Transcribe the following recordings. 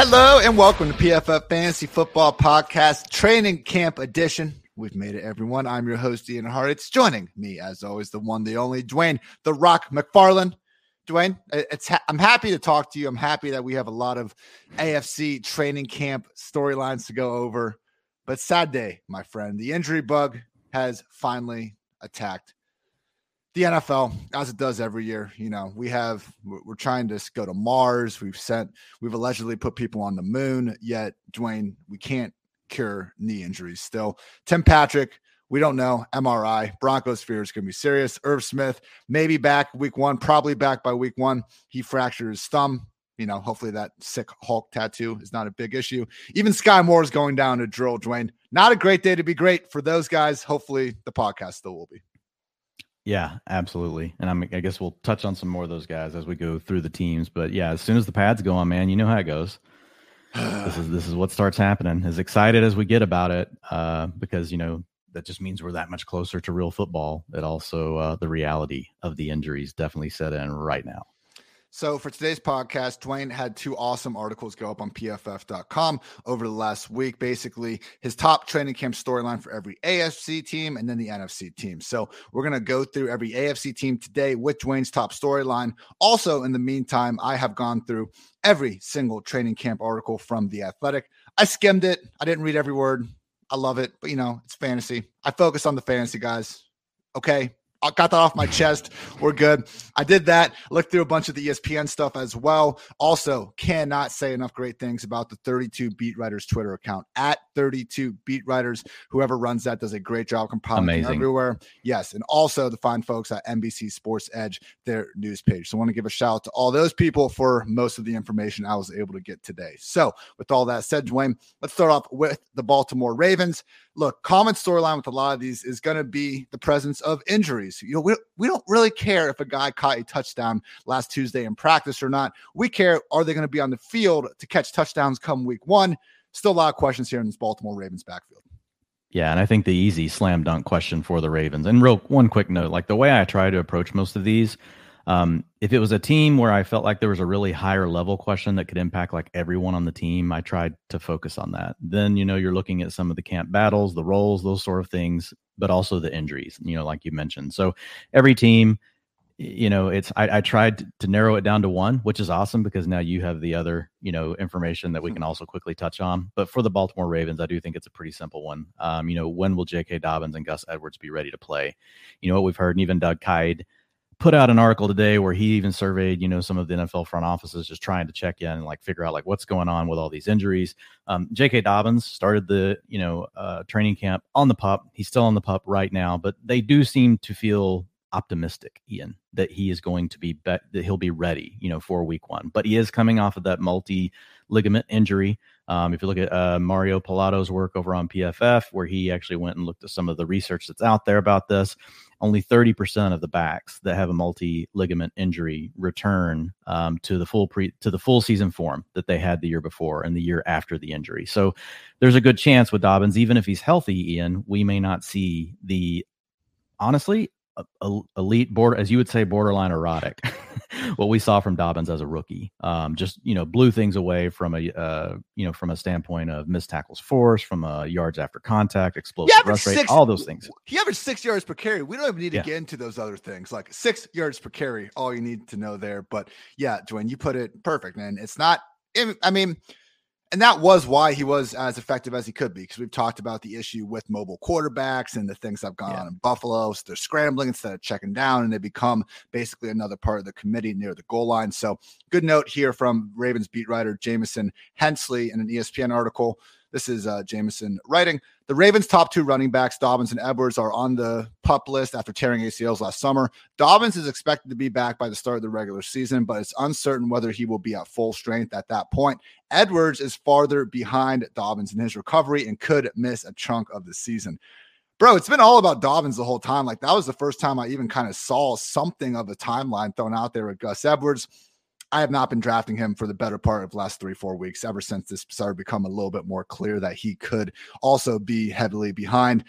Hello and welcome to PFF Fantasy Football Podcast Training Camp Edition. We've made it, everyone. I'm your host, Ian Hartitz joining me, as always, the one, the only, Dwain the Rock McFarland. Dwain, it's ha- I'm happy to talk to you. I'm happy that we have a lot of AFC training camp storylines to go over. But sad day, my friend. The injury bug has finally attacked the NFL, as it does every year, you know, we have we're trying to go to Mars. We've sent, we've allegedly put people on the moon. Yet, Dwain, we can't cure knee injuries. Still, Tim Patrick, we don't know. MRI, Broncos fear is going to be serious. Irv Smith, maybe back week one, probably back by week one. He fractured his thumb. You know, hopefully that sick Hulk tattoo is not a big issue. Even Skyy Moore is going down to drill, Dwain. Not a great day to be great for those guys. Hopefully the podcast still will be. Yeah, absolutely. And I'm, I guess we'll touch on some more of those guys as we go through the teams. But yeah, as soon as the pads go on, man, you know how it goes. this is this is what starts happening. As excited as we get about it, uh, because you know that just means we're that much closer to real football. It also uh, the reality of the injuries definitely set in right now. So for today's podcast, Dwain had two awesome articles go up on pff.com over the last week. Basically, his top training camp storyline for every AFC team and then the NFC team. So we're going to go through every AFC team today with Dwain's top storyline. Also, in the meantime, I have gone through every single training camp article from The Athletic. I skimmed it. I didn't read every word. I love it, but you know, it's fantasy. I focus on the fantasy guys. Okay. I got that off my chest. We're good. I did that. Looked through a bunch of the ESPN stuff as well. Also, cannot say enough great things about the 32 Beat Writers Twitter account at 32 Beat Writers. Whoever runs that does a great job compiling everywhere. Yes, and also the fine folks at NBC Sports Edge, their news page. So, I want to give a shout out to all those people for most of the information I was able to get today. So, with all that said, Dwain, let's start off with the Baltimore Ravens look, common storyline with a lot of these is going to be the presence of injuries. You know, we, we don't really care if a guy caught a touchdown last Tuesday in practice or not. We care, are they going to be on the field to catch touchdowns come week one? Still a lot of questions here in this Baltimore Ravens backfield. Yeah, and I think the easy slam dunk question for the Ravens. And real one quick note, like the way I try to approach most of these um, if it was a team where I felt like there was a really higher level question that could impact like everyone on the team, I tried to focus on that. Then, you know, you're looking at some of the camp battles, the roles, those sort of things, but also the injuries, you know, like you mentioned. So every team, you know, it's I, I tried to narrow it down to one, which is awesome because now you have the other, you know, information that we can also quickly touch on. But for the Baltimore Ravens, I do think it's a pretty simple one. Um, you know, when will J.K. Dobbins and Gus Edwards be ready to play? You know what we've heard, and even Doug Kyed put out an article today where he even surveyed, you know, some of the NFL front offices just trying to check in and like figure out like what's going on with all these injuries. Um, J.K. Dobbins started the, you know, uh, training camp on the pup. He's still on the pup right now, but they do seem to feel optimistic, Ian, that he is going to be, be- that he'll be ready, you know, for week one. But he is coming off of that multi ligament injury. Um, if you look at uh, Mario Pilato's work over on PFF, where he actually went and looked at some of the research that's out there about this, only 30% of the backs that have a multi ligament injury return um, to the full pre to the full season form that they had the year before and the year after the injury. So there's a good chance with Dobbins, even if he's healthy, Ian, we may not see the honestly elite border, as you would say, borderline erotic. what we saw from Dobbins as a rookie, um, just you know, blew things away from a uh, you know from a standpoint of missed tackles force, from a yards after contact, explosive rush rate, all those things. He averaged six yards per carry. We don't even need to yeah. get into those other things, like six yards per carry. All you need to know there. But yeah, Dwain, you put it perfect, man. It's not. I mean and that was why he was as effective as he could be because we've talked about the issue with mobile quarterbacks and the things that have gone yeah. on in Buffalo. So they're scrambling instead of checking down, and they become basically another part of the committee near the goal line. So, good note here from Ravens beat writer Jamison Hensley in an ESPN article. This is uh, Jamison writing. The Ravens' top two running backs, Dobbins and Edwards, are on the pup list after tearing ACLs last summer. Dobbins is expected to be back by the start of the regular season, but it's uncertain whether he will be at full strength at that point. Edwards is farther behind Dobbins in his recovery and could miss a chunk of the season. Bro, it's been all about Dobbins the whole time. Like that was the first time I even kind of saw something of a timeline thrown out there with Gus Edwards. I have not been drafting him for the better part of last three, four weeks, ever since this started to become a little bit more clear that he could also be heavily behind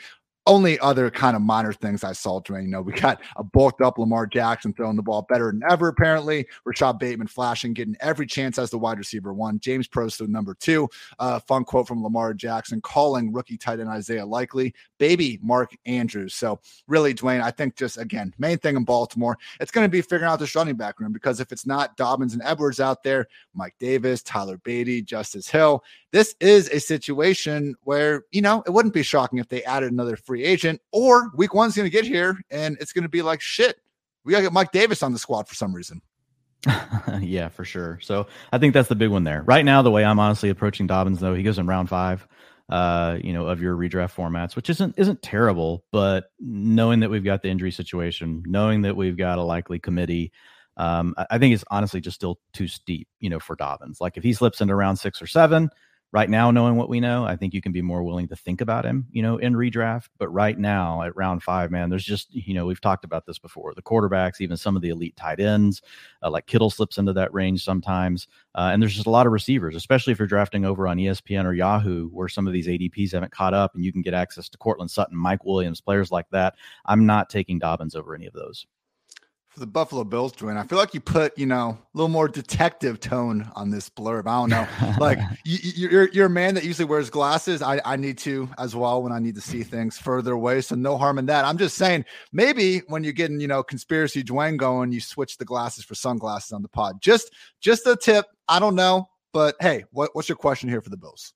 only other kind of minor things I saw, Dwain. You know, we got a bulked up Lamar Jackson throwing the ball better than ever, apparently. Rashod Bateman flashing, getting every chance as the wide receiver one. James Proche, number two. Uh, fun quote from Lamar Jackson calling rookie tight end Isaiah Likely, baby Mark Andrews. So, really, Dwain, I think just again, main thing in Baltimore, it's going to be figuring out this running back room because if it's not Dobbins and Edwards out there, Mike Davis, Tyler Badie, Justice Hill, this is a situation where, you know, it wouldn't be shocking if they added another free agent or week one's going to get here and it's going to be like, shit, we got to get Mike Davis on the squad for some reason. yeah, for sure. So I think that's the big one there. Right now, the way I'm honestly approaching Dobbins, though, he goes in round five, uh, you know, of your redraft formats, which isn't isn't terrible, but knowing that we've got the injury situation, knowing that we've got a likely committee, um, I think it's honestly just still too steep, you know, for Dobbins. Like if he slips into round six or seven, right now, knowing what we know, I think you can be more willing to think about him, you know, in redraft. But right now at round five, man, there's just, you know, we've talked about this before. The quarterbacks, even some of the elite tight ends, uh, like Kittle slips into that range sometimes. Uh, and there's just a lot of receivers, especially if you're drafting over on ESPN or Yahoo, where some of these ADPs haven't caught up and you can get access to Courtland Sutton, Mike Williams, players like that. I'm not taking Dobbins over any of those for the Buffalo Bills, Dwain. I feel like you put, you know, a little more detective tone on this blurb. I don't know. like you, are you're a man that usually wears glasses. I, I need to as well when I need to see things further away. So no harm in that. I'm just saying maybe when you're getting, you know, conspiracy Dwain going, you switch the glasses for sunglasses on the pod. Just just a tip. I don't know. But hey, what, what's your question here for the Bills?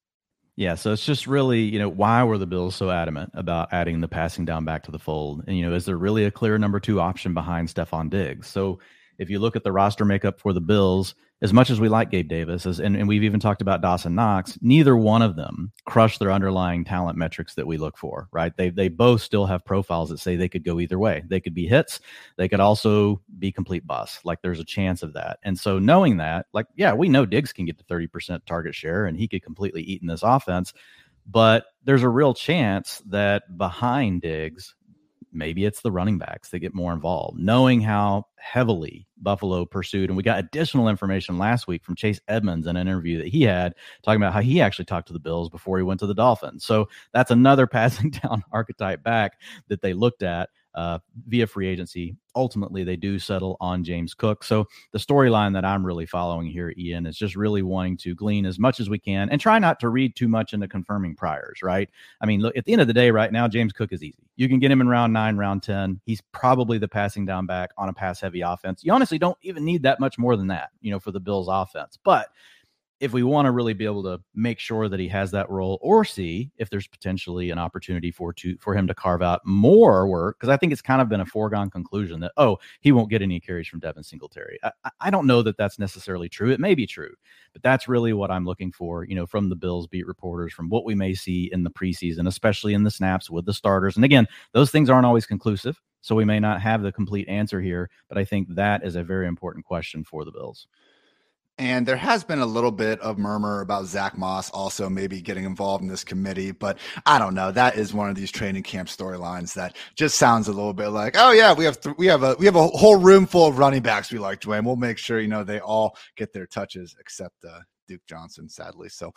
Yeah, so it's just really, you know, why were the Bills so adamant about adding the passing down back to the fold? And, you know, is there really a clear number two option behind Stefon Diggs? So if you look at the roster makeup for the Bills, as much as we like Gabe Davis, as, and, and we've even talked about Dawson Knox, neither one of them crush their underlying talent metrics that we look for, right? They they both still have profiles that say they could go either way. They could be hits, they could also be complete busts. Like there's a chance of that. And so knowing that, like, yeah, we know Diggs can get to 30% target share and he could completely eat in this offense. But there's a real chance that behind Diggs, maybe it's the running backs that get more involved, knowing how heavily Buffalo pursued. And we got additional information last week from Chase Edmonds in an interview that he had talking about how he actually talked to the Bills before he went to the Dolphins. So that's another passing down archetype back that they looked at uh, via free agency. Ultimately, they do settle on James Cook. So the storyline that I'm really following here, Ian, is just really wanting to glean as much as we can and try not to read too much into confirming priors, right? I mean, look, at the end of the day, right now, James Cook is easy. You can get him in round nine, round 10. He's probably the passing down back on a pass heavy offense. You honestly don't even need that much more than that, you know, for the Bills offense. But if we want to really be able to make sure that he has that role or see if there's potentially an opportunity for to for him to carve out more work because i think it's kind of been a foregone conclusion that oh he won't get any carries from devin singletary. I, I don't know that that's necessarily true. It may be true but that's really what i'm looking for you know from the bills beat reporters from what we may see in the preseason especially in the snaps with the starters. And again those things aren't always conclusive so we may not have the complete answer here but i think that is a very important question for the bills and there has been a little bit of murmur about Zach Moss also maybe getting involved in this committee, but I don't know. That is one of these training camp storylines that just sounds a little bit like, oh yeah, we have th- we have a we have a whole room full of running backs we like, Dwain. We'll make sure you know they all get their touches except uh, Duke Johnson, sadly. So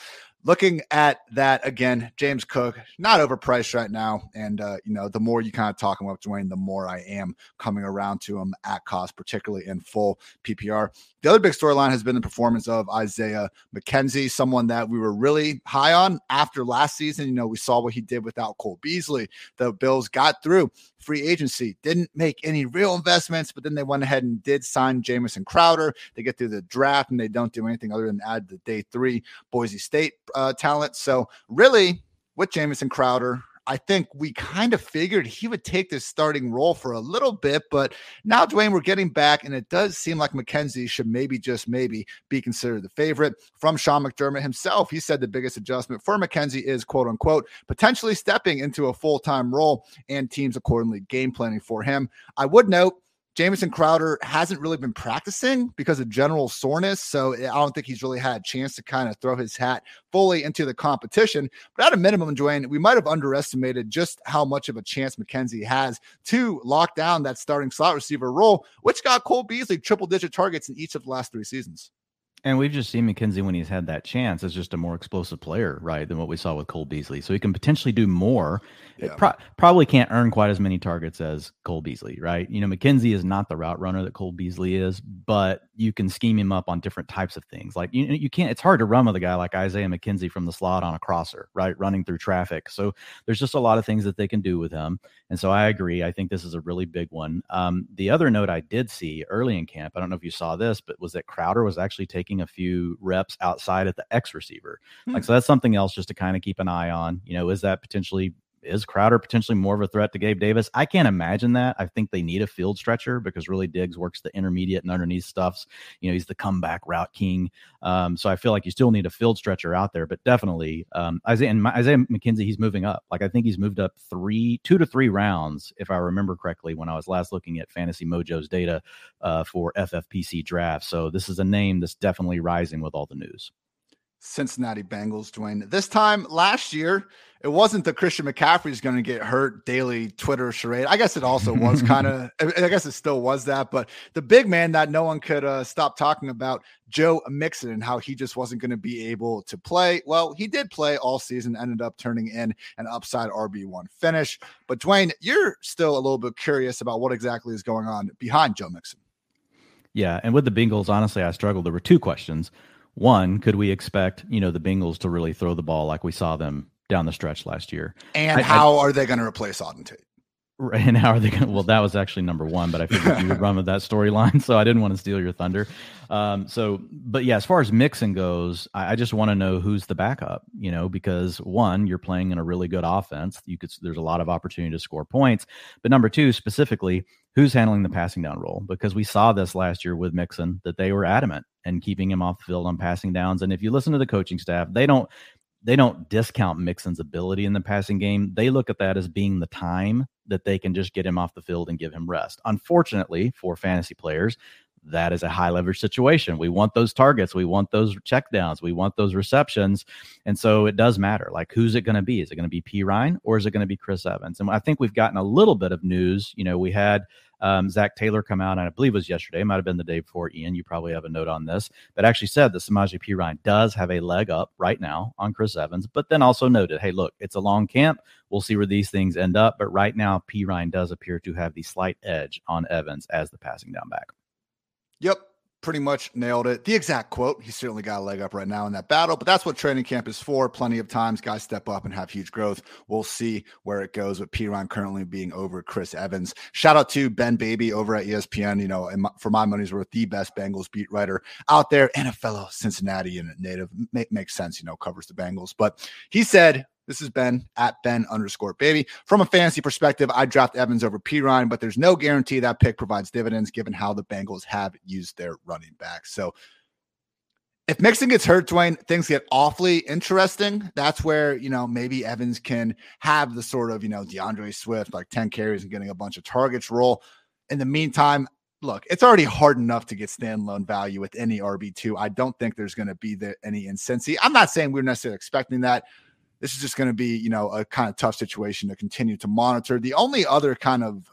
looking at that again, James Cook, not overpriced right now. And, uh, you know, the more you kind of talk him up, Dwain, the more I am coming around to him at cost, particularly in full PPR. The other big storyline has been the performance of Isaiah McKenzie, someone that we were really high on after last season. You know, we saw what he did without Cole Beasley. The Bills got through free agency, didn't make any real investments, but then they went ahead and did sign Jamison Crowder. They get through the draft and they don't do anything other than add the day three Boise State uh, talent. So really, with Jamison Crowder, I think we kind of figured he would take this starting role for a little bit, but now, Dwain, we're getting back, and it does seem like McKenzie should maybe just maybe be considered the favorite. From Sean McDermott himself, he said the biggest adjustment for McKenzie is quote unquote potentially stepping into a full time role and teams accordingly game planning for him. I would note Jamison Crowder hasn't really been practicing because of general soreness. So I don't think he's really had a chance to kind of throw his hat fully into the competition. But at a minimum, Dwain, we might have underestimated just how much of a chance McKenzie has to lock down that starting slot receiver role, which got Cole Beasley triple digit targets in each of the last three seasons. And we've just seen McKenzie when he's had that chance as just a more explosive player, right, than what we saw with Cole Beasley. So he can potentially do more. Yeah. Pro- probably can't earn quite as many targets as Cole Beasley, right? You know, McKenzie is not the route runner that Cole Beasley is, but you can scheme him up on different types of things. Like you, you can't. It's hard to run with a guy like Isaiah McKenzie from the slot on a crosser, right, running through traffic. So there's just a lot of things that they can do with him. And so I agree. I think this is a really big one. Um, the other note I did see early in camp, I don't know if you saw this, but was that Crowder was actually taking a few reps outside at the X receiver. Hmm. Like so, that's something else just to kind of keep an eye on. You know, is that potentially is Crowder potentially more of a threat to Gabe Davis? I can't imagine that. I think they need a field stretcher because really Diggs works the intermediate and underneath stuffs. You know, he's the comeback route king. Um, so I feel like you still need a field stretcher out there, but definitely um, Isaiah and Isaiah McKenzie, he's moving up. Like I think he's moved up three, two to three rounds, if I remember correctly, when I was last looking at Fantasy Mojo's data uh, for FFPC draft. So this is a name that's definitely rising with all the news. Cincinnati Bengals, Dwain. This time last year, it wasn't that Christian McCaffrey's going to get hurt daily Twitter charade. I guess it also was kind of, I guess it still was that, but the big man that no one could uh, stop talking about, Joe Mixon, and how he just wasn't going to be able to play. Well, he did play all season, ended up turning in an upside RB1 finish. But Dwain, you're still a little bit curious about what exactly is going on behind Joe Mixon. Yeah. And with the Bengals, honestly, I struggled. There were two questions. One, could we expect, you know, the Bengals to really throw the ball like we saw them down the stretch last year? And I, how I, are they going to replace Auden Tate? And how are they going to? Well, that was actually number one, but I figured you would run with that storyline, so I didn't want to steal your thunder. Um, so, but yeah, as far as Mixon goes, I, I just want to know who's the backup. You know, because one, you're playing in a really good offense. You could there's a lot of opportunity to score points, but number two, specifically, who's handling the passing down role? Because we saw this last year with Mixon that they were adamant and keeping him off the field on passing downs. And if you listen to the coaching staff, they don't they don't discount Mixon's ability in the passing game. They look at that as being the time that they can just get him off the field and give him rest. Unfortunately, for fantasy players, that is a high leverage situation. We want those targets, we want those checkdowns, we want those receptions. And so it does matter. Like, who's it going to be? Is it going to be Perine or is it going to be Chris Evans? And I think we've gotten a little bit of news. You know, we had um, Zac Taylor come out, and I believe it was yesterday, it might have been the day before. Ian, you probably have a note on this, but actually said that Samaje Perine does have a leg up right now on Chris Evans, but then also noted, hey, look, it's a long camp. We'll see where these things end up, but right now, Perine does appear to have the slight edge on Evans as the passing down back. Yep pretty much nailed it. The exact quote. He certainly got a leg up right now in that battle, but that's what training camp is for. Plenty of times guys step up and have huge growth. We'll see where it goes with Perine currently being over Chris Evans. Shout out to Ben Baby over at ESPN. You know, my, for my money's worth, the best Bengals beat writer out there and a fellow Cincinnati and native. Make, makes sense, you know, covers the Bengals. But he said this is Ben at Ben underscore baby. From a fantasy perspective, I draft Evans over Perine, but there's no guarantee that pick provides dividends given how the Bengals have used their running back. So if Mixon gets hurt, Dwain, things get awfully interesting. That's where, you know, maybe Evans can have the sort of, you know, D'Andre Swift, like 10 carries and getting a bunch of targets role. In the meantime, look, it's already hard enough to get standalone value with any RB2. I don't think there's going to be the, any incentive. I'm not saying we're necessarily expecting that this is just going to be, you know, a kind of tough situation to continue to monitor. The only other kind of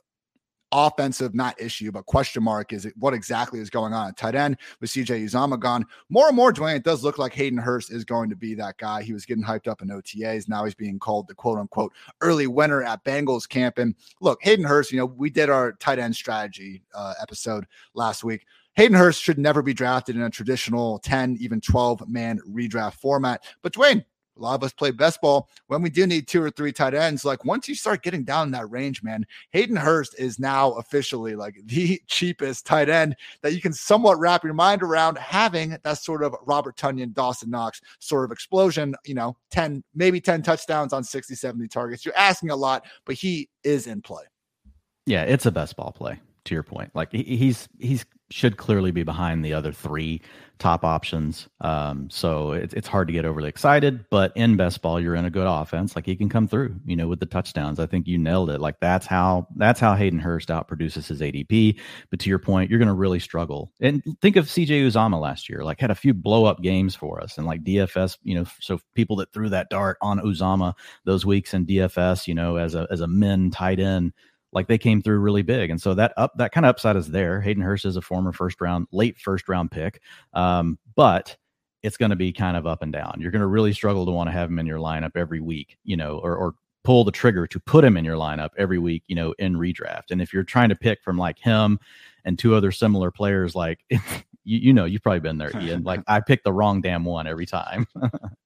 offensive, not issue, but question mark is what exactly is going on at tight end with CJ Uzomah gone. More and more, Dwain, it does look like Hayden Hurst is going to be that guy. He was getting hyped up in OTAs. Now he's being called the quote unquote early winner at Bengals camp. And look, Hayden Hurst, you know, we did our tight end strategy uh, episode last week. Hayden Hurst should never be drafted in a traditional 10, even 12 man redraft format. But Dwain, a lot of us play best ball when we do need two or three tight ends. Like once you start getting down that range, man, Hayden Hurst is now officially like the cheapest tight end that you can somewhat wrap your mind around having that sort of Robert Tonyan, Dawson Knox sort of explosion, you know, 10, maybe 10 touchdowns on 60, 70 targets. You're asking a lot, but he is in play. Yeah, it's a best ball play to your point. Like he's he's should clearly be behind the other three top options. Um, so it's it's hard to get overly excited. But in best ball, you're in a good offense. Like he can come through, you know, with the touchdowns. I think you nailed it. Like that's how that's how Hayden Hurst outproduces his ADP. But to your point, you're going to really struggle. And think of CJ Uzomah last year. Like had a few blow up games for us, and like DFS, you know, so people that threw that dart on Uzomah those weeks in DFS, you know, as a as a men tight end like they came through really big. And so that up that kind of upside is there. Hayden Hurst is a former first round, late first round pick. Um, but it's going to be kind of up and down. You're going to really struggle to want to have him in your lineup every week, you know, or, or pull the trigger to put him in your lineup every week, you know, in redraft. And if you're trying to pick from like him and two other similar players, like you, you know, you've probably been there, Ian. Like I pick the wrong damn one every time.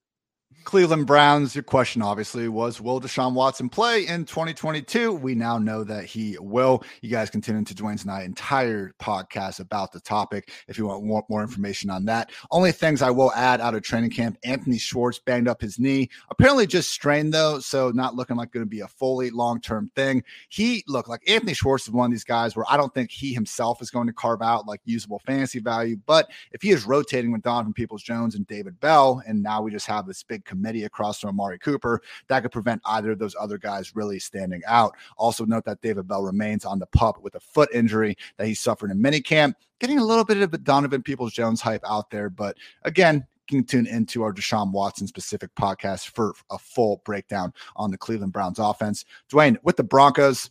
Cleveland Browns, your question obviously was Will Deshaun Watson play in 2022? We now know that he will. You guys can tune into Dwain's and I entire podcast about the topic if you want more, more information on that. Only things I will add out of training camp Anthony Schwartz banged up his knee. Apparently just strained though, so not looking like going to be a fully long term thing. He looked like Anthony Schwartz is one of these guys where I don't think he himself is going to carve out like usable fantasy value, but if he is rotating with Donovan Peoples Jones and David Bell, and now we just have this big committee across from Amari Cooper. That could prevent either of those other guys really standing out. Also, note that David Bell remains on the pup with a foot injury that he suffered in minicamp. Getting a little bit of a Donovan Peoples Jones hype out there, but again, can tune into our Deshaun Watson specific podcast for a full breakdown on the Cleveland Browns offense. Dwain, with the Broncos,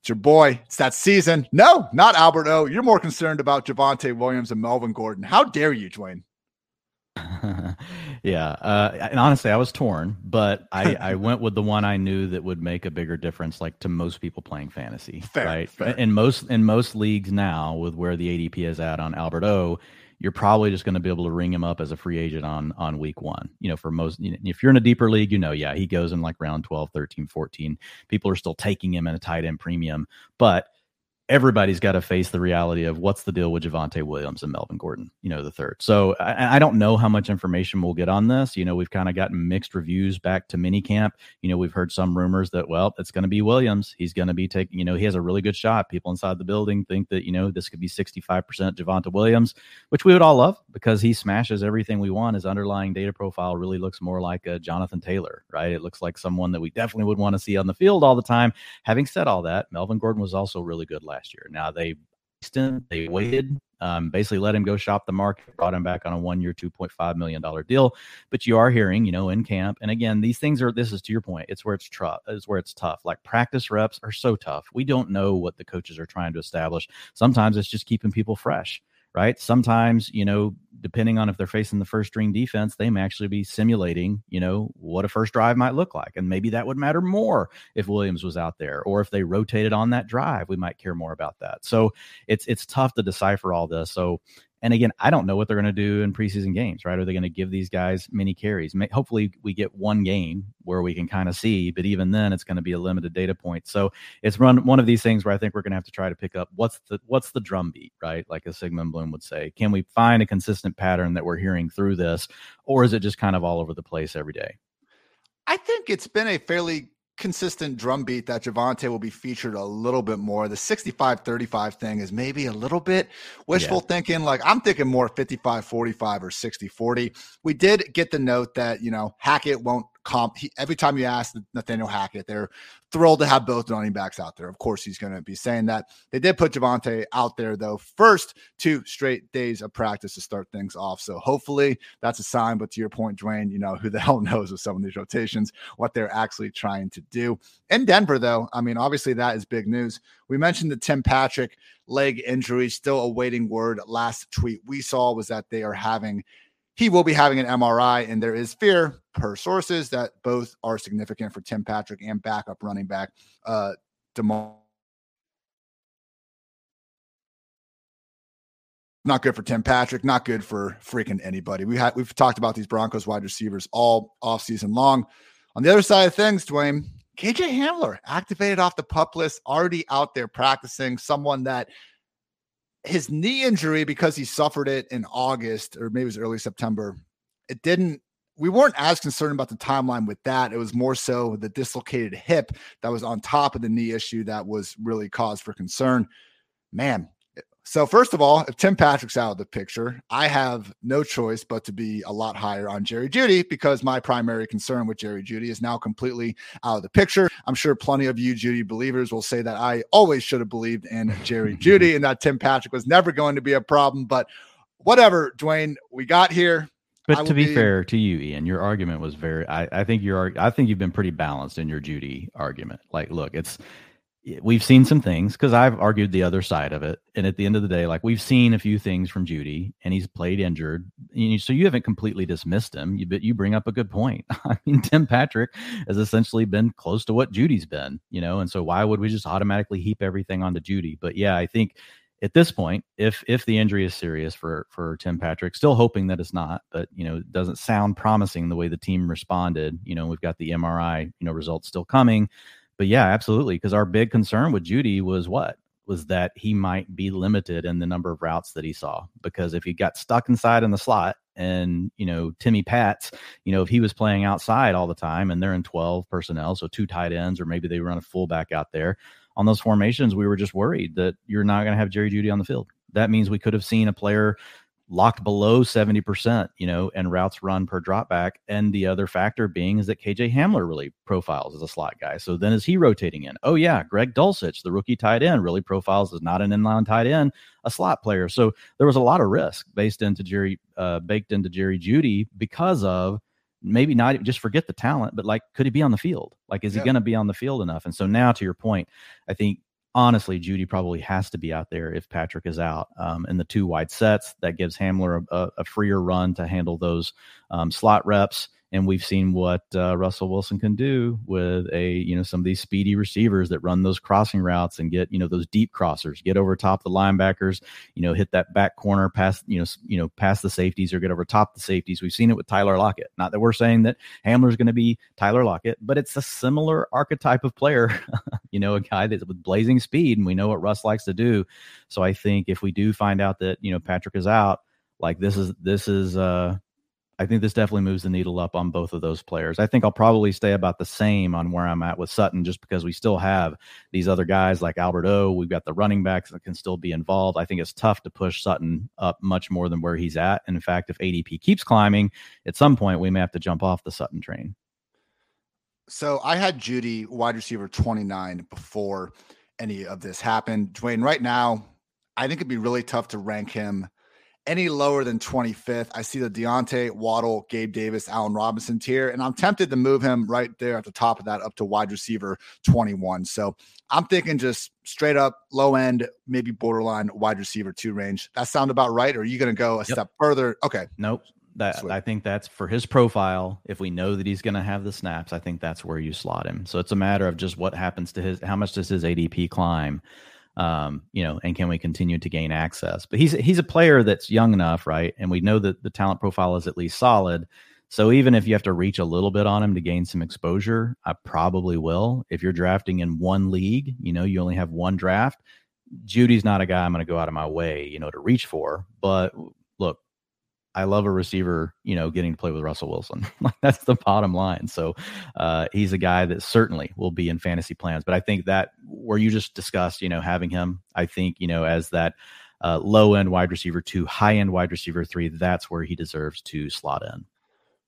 it's your boy. It's that season. No, not Albert O. You're more concerned about Javonte Williams and Melvin Gordon. How dare you, Dwain? yeah, uh, and honestly, I was torn, but I, I went with the one I knew that would make a bigger difference, like to most people playing fantasy, fair, right? Fair. In most in most leagues now, with where the ADP is at on Albert O, you're probably just going to be able to ring him up as a free agent on on week one. You know, for most, you know, if you're in a deeper league, you know, yeah, he goes in like round 12, 13, 14. People are still taking him in a tight end premium, but everybody's got to face the reality of what's the deal with Javonte Williams and Melvin Gordon, you know, the third. So I, I don't know how much information we'll get on this. You know, we've kind of gotten mixed reviews back to minicamp. You know, we've heard some rumors that, well, it's going to be Williams. He's going to be taking, you know, he has a really good shot. People inside the building think that, you know, this could be 65% Javonte Williams, which we would all love because he smashes everything we want. His underlying data profile really looks more like a Jonathan Taylor, right? It looks like someone that we definitely would want to see on the field all the time. Having said all that, Melvin Gordon was also really good last year. Now they they waited, um, basically let him go shop the market, brought him back on a one year, $2.5 million deal. But you are hearing, you know, in camp. And again, these things are, this is to your point, it's where it's tough, it's where it's tough. Like practice reps are so tough. We don't know what the coaches are trying to establish. Sometimes it's just keeping people fresh right? Sometimes, you know, depending on if they're facing the first string defense, they may actually be simulating, you know, what a first drive might look like. And maybe that would matter more if Williams was out there or if they rotated on that drive, we might care more about that. So it's it's tough to decipher all this. So and again, I don't know what they're going to do in preseason games, right? Are they going to give these guys many carries? Hopefully, we get one game where we can kind of see, but even then, it's going to be a limited data point. So it's run one of these things where I think we're going to have to try to pick up what's the what's the drum beat, right? Like a Sigmund Bloom would say. Can we find a consistent pattern that we're hearing through this, or is it just kind of all over the place every day? I think it's been a fairly consistent drumbeat that Javonte will be featured a little bit more. The 65 35 thing is maybe a little bit wishful yeah. thinking. Like I'm thinking more 55 45 or 60 40. We did get the note that, you know, Hackett won't comp. He, every time you ask Nathaniel Hackett, they're thrilled to have both running backs out there. Of course, he's going to be saying that. They did put Javonte out there, though, first two straight days of practice to start things off. So hopefully that's a sign. But to your point, Dwain, you know, who the hell knows with some of these rotations, what they're actually trying to do. In Denver, though, I mean, obviously that is big news. We mentioned the Tim Patrick leg injury, still awaiting word. Last tweet we saw was that they are having he will be having an MRI, and there is fear, per sources, that both are significant for Tim Patrick and backup running back uh, DeMar not good for Tim Patrick, not good for freaking anybody. We had we've talked about these Broncos wide receivers all off season long. On the other side of things, Dwain, KJ Hamler activated off the pup list, already out there practicing, someone that his knee injury, because he suffered it in August or maybe it was early September, it didn't we weren't as concerned about the timeline with that. It was more so the dislocated hip that was on top of the knee issue that was really cause for concern. Man, so first of all, if Tim Patrick's out of the picture, I have no choice but to be a lot higher on Jerry Jeudy because my primary concern with Jerry Jeudy is now completely out of the picture. I'm sure plenty of you Jeudy believers will say that I always should have believed in Jerry Jeudy and that Tim Patrick was never going to be a problem. But whatever, Dwain, we got here. But to be, be, fair to you, Ian, your argument was very. I, I think you're. I think you've been pretty balanced in your Jeudy argument. Like, look, it's we've seen some things because I've argued the other side of it. And at the end of the day, like we've seen a few things from Jeudy, and he's played injured. You, So you haven't completely dismissed him, you, but you bring up a good point. I mean, Tim Patrick has essentially been close to what Jeudy's been, you know, and so why would we just automatically heap everything onto Jeudy? But yeah, I think at this point, if if the injury is serious for for Tim Patrick, still hoping that it's not, but you know, it doesn't sound promising the way the team responded. You know, we've got the MRI, you know, results still coming but yeah, absolutely. Because our big concern with Jeudy was what? Was that he might be limited in the number of routes that he saw. Because if he got stuck inside in the slot and, you know, Timmy Pats, you know, if he was playing outside all the time and they're in 12 personnel, so two tight ends, or maybe they run a fullback out there on those formations, we were just worried that you're not going to have Jerry Jeudy on the field. That means we could have seen a player locked below 70%, you know, and routes run per dropback. And the other factor being is that KJ Hamler really profiles as a slot guy. So then is he rotating in? Oh, yeah. Greg Dulcich, the rookie tight end, really profiles as not an inline tight end, a slot player. So there was a lot of risk based into Jerry, uh, baked into Jerry Jeudy because of maybe not just forget the talent, but like, could he be on the field? Like, is yeah. he going to be on the field enough? And so now, to your point, I think honestly, Jeudy probably has to be out there if Patrick is out. Um, in the two wide sets, that gives Hamler a, a freer run to handle those um, slot reps and we've seen what uh, Russell Wilson can do with a you know some of these speedy receivers that run those crossing routes and get you know those deep crossers, get over top the linebackers, you know hit that back corner past you know you know past the safeties or get over top the safeties. We've seen it with Tyler Lockett. Not that we're saying that Hamler's going to be Tyler Lockett, but it's a similar archetype of player. you know, a guy that's with blazing speed, and we know what Russ likes to do. So I think if we do find out that you know Patrick is out, like this is this is uh I think this definitely moves the needle up on both of those players. I think I'll probably stay about the same on where I'm at with Sutton just because we still have these other guys like Albert O. We've got the running backs that can still be involved. I think it's tough to push Sutton up much more than where he's at. And in fact, if ADP keeps climbing, at some point we may have to jump off the Sutton train. So I had Jeudy, wide receiver 29 before any of this happened. Dwain, right now, I think it'd be really tough to rank him – any lower than 25th. I see the Diontae, Waddle, Gabe Davis, Allen Robinson tier, and I'm tempted to move him right there at the top of that up to wide receiver 21. So I'm thinking just straight up low end, maybe borderline wide receiver two range. That sound about right? Or are you going to go a yep. step further? Okay. Nope. That Sweet. I think that's for his profile. If we know that he's going to have the snaps, I think that's where you slot him. So it's a matter of just what happens to his, how much does his ADP climb? Um, you know, and can we continue to gain access? But he's he's a player that's young enough, right? And we know that the talent profile is at least solid. So even if you have to reach a little bit on him to gain some exposure, I probably will. If you're drafting in one league, you know, you only have one draft. Jeudy's not a guy I'm going to go out of my way, you know, to reach for. But I love a receiver, you know, getting to play with Russell Wilson. that's the bottom line. So uh, he's a guy that certainly will be in fantasy plans. But I think that where you just discussed, you know, having him, I think, you know, as that uh, low end wide receiver two, high end wide receiver three, that's where he deserves to slot in.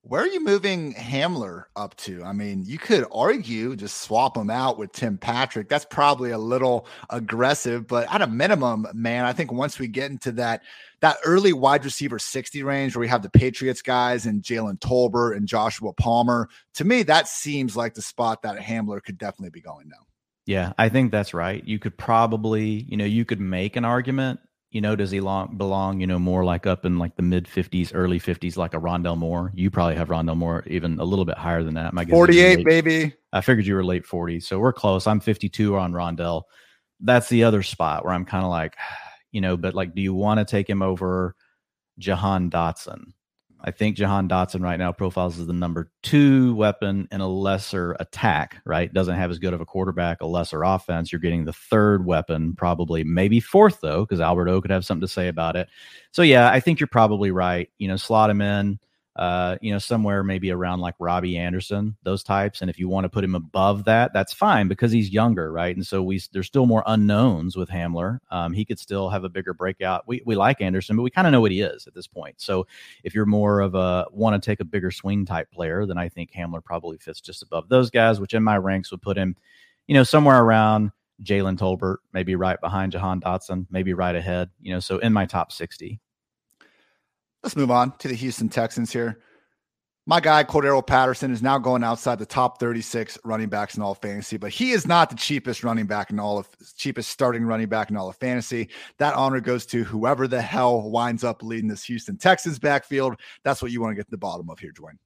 Where are you moving Hamler up to? I mean, you could argue just swap him out with Tim Patrick. That's probably a little aggressive, but at a minimum, man, I think once we get into that that early wide receiver 60 range where we have the Patriots guys and Jalen Tolbert and Joshua Palmer, to me, that seems like the spot that Hamler could definitely be going now. Yeah, I think that's right. You could probably, you know, you could make an argument you know, does he long, belong, you know, more like up in like the mid 50s, early 50s, like a Rondale Moore? You probably have Rondale Moore even a little bit higher than that. My 48, baby. I figured you were late 40s. So we're close. I'm 52 on Rondale. That's the other spot where I'm kind of like, you know, but like, do you want to take him over Jahan Dotson? I think Jahan Dotson right now profiles as the number two weapon in a lesser attack, right? Doesn't have as good of a quarterback, a lesser offense. You're getting the third weapon, probably maybe fourth, though, because Albert O could have something to say about it. So, yeah, I think you're probably right. You know, slot him in uh, you know, somewhere maybe around like Robbie Anderson, those types. And if you want to put him above that, that's fine because he's younger, right? And so we there's still more unknowns with Hamler. Um, he could still have a bigger breakout. We we like Anderson, but we kind of know what he is at this point. So if you're more of a want to take a bigger swing type player, then I think Hamler probably fits just above those guys, which in my ranks would put him, you know, somewhere around Jalen Tolbert, maybe right behind Jahan Dotson, maybe right ahead, you know, so in my top 60. Let's move on to the Houston Texans here. My guy, Cordarrelle Patterson, is now going outside the top 36 running backs in all fantasy, but he is not the cheapest running back in all of cheapest starting running back in all of fantasy. That honor goes to whoever the hell winds up leading this Houston Texans backfield. That's what you want to get to the bottom of here, Dwain.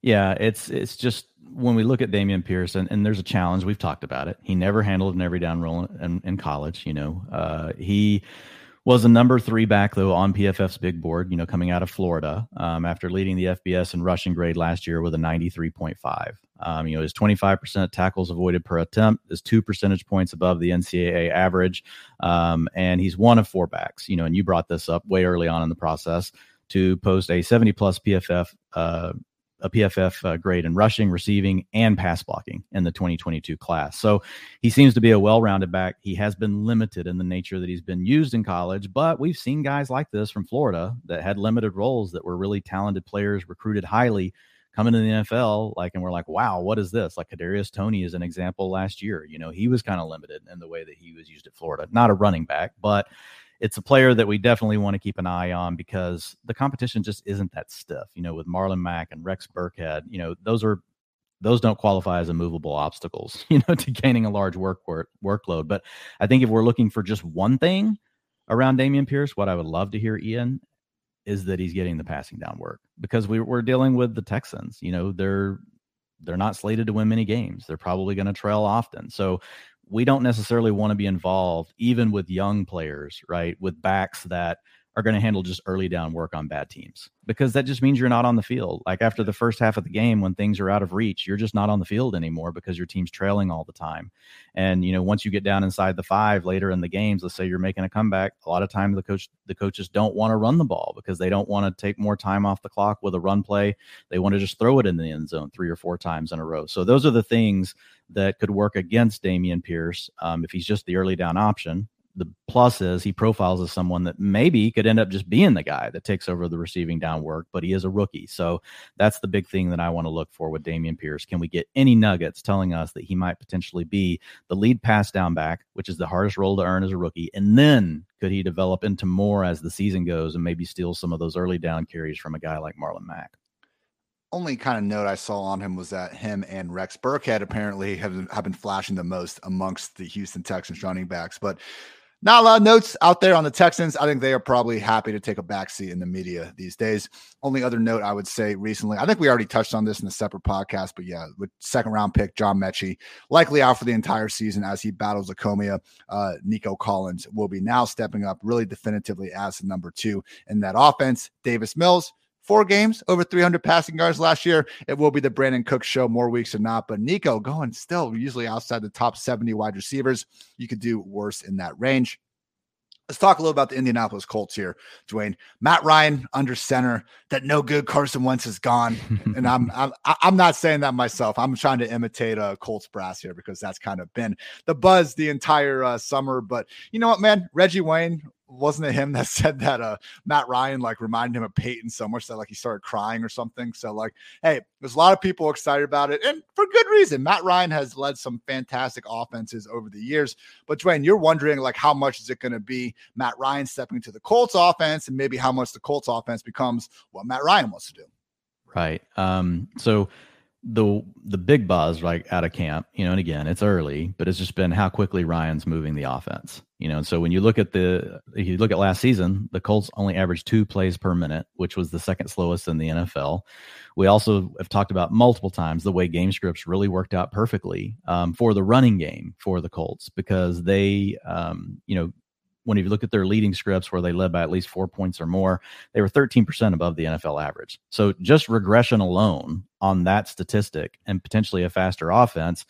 Yeah, it's it's just when we look at Dameon Pierce, and, and there's a challenge. We've talked about it. He never handled an every down role in, in college. You know, uh, he was a number three back though on PFF's big board. You know, coming out of Florida um, after leading the FBS in rushing grade last year with a 93.5. Um, you know, his 25% tackles avoided per attempt is two percentage points above the NCAA average, um, and he's one of four backs. You know, and you brought this up way early on in the process to post a 70 plus PFF uh, a PFF uh, grade in rushing, receiving, and pass blocking in the 2022 class. So he seems to be a well rounded back. He has been limited in the nature that he's been used in college, but we've seen guys like this from Florida that had limited roles that were really talented players, recruited highly, coming to the NFL. Like, and we're like, wow, what is this? Like Kadarius Toney is an example last year. You know, he was kind of limited in the way that he was used at Florida. Not a running back, but it's a player that we definitely want to keep an eye on because the competition just isn't that stiff. You know, with Marlon Mack and Rex Burkhead, you know, those are those don't qualify as immovable obstacles, you know, to gaining a large work, work workload. But I think if we're looking for just one thing around Dameon Pierce, what I would love to hear, Ian, is that he's getting the passing down work because we, we're dealing with the Texans. You know, they're they're not slated to win many games. They're probably going to trail often. So we don't necessarily want to be involved, even with young players, right? With backs that are going to handle just early down work on bad teams because that just means you're not on the field. Like after the first half of the game, when things are out of reach, you're just not on the field anymore because your team's trailing all the time. And you know, once you get down inside the five later in the games, let's say you're making a comeback, a lot of times the coach, the coaches don't want to run the ball because they don't want to take more time off the clock with a run play. They want to just throw it in the end zone three or four times in a row. So those are the things that could work against Dameon Pierce um, if he's just the early down option. The plus is he profiles as someone that maybe could end up just being the guy that takes over the receiving down work, but he is a rookie. So that's the big thing that I want to look for with Dameon Pierce. Can we get any nuggets telling us that he might potentially be the lead pass down back, which is the hardest role to earn as a rookie? And then could he develop into more as the season goes and maybe steal some of those early down carries from a guy like Marlon Mack? only kind of note I saw on him was that him and Rex Burkhead apparently have, have been flashing the most amongst the Houston Texans running backs. But not a lot of notes out there on the Texans. I think they are probably happy to take a backseat in the media these days. Only other note I would say recently, I think we already touched on this in a separate podcast, but yeah, with second round pick John Metchie likely out for the entire season as he battles leukemia. Uh, Nico Collins will be now stepping up really definitively as the number two in that offense. Davis Mills four games over 300 passing yards last year. It will be the Brandin Cook show more weeks or not. But Nico going still usually outside the top 70 wide receivers. You could do worse in that range. Let's talk a little about the Indianapolis Colts here, Dwain. Matt Ryan under center. That no good Carson Wentz is gone, and I'm I'm I'm not saying that myself. I'm trying to imitate a uh, Colts brass here because that's kind of been the buzz the entire uh, summer. But you know what, man? Reggie Wayne wasn't it him that said that uh Matt Ryan like reminded him of Peyton so much that like he started crying or something? So like, hey, there's a lot of people excited about it, and for good reason. Matt Ryan has led some fantastic offenses over the years. But Dwain, you're wondering like how much is it going to be Matt Ryan stepping into the Colts offense, and maybe how much the Colts offense becomes what Matt Ryan wants to do. Right. Um. So the the big buzz right out of camp, you know, and again, it's early, but it's just been how quickly Ryan's moving the offense. You know, and so when you look at the if you look at last season, the Colts only averaged two plays per minute, which was the second slowest in the NFL. We also have talked about multiple times the way game scripts really worked out perfectly um, for the running game for the Colts because they, um, you know, when you look at their leading scripts where they led by at least four points or more, they were 13% above the NFL average. So just regression alone on that statistic and potentially a faster offense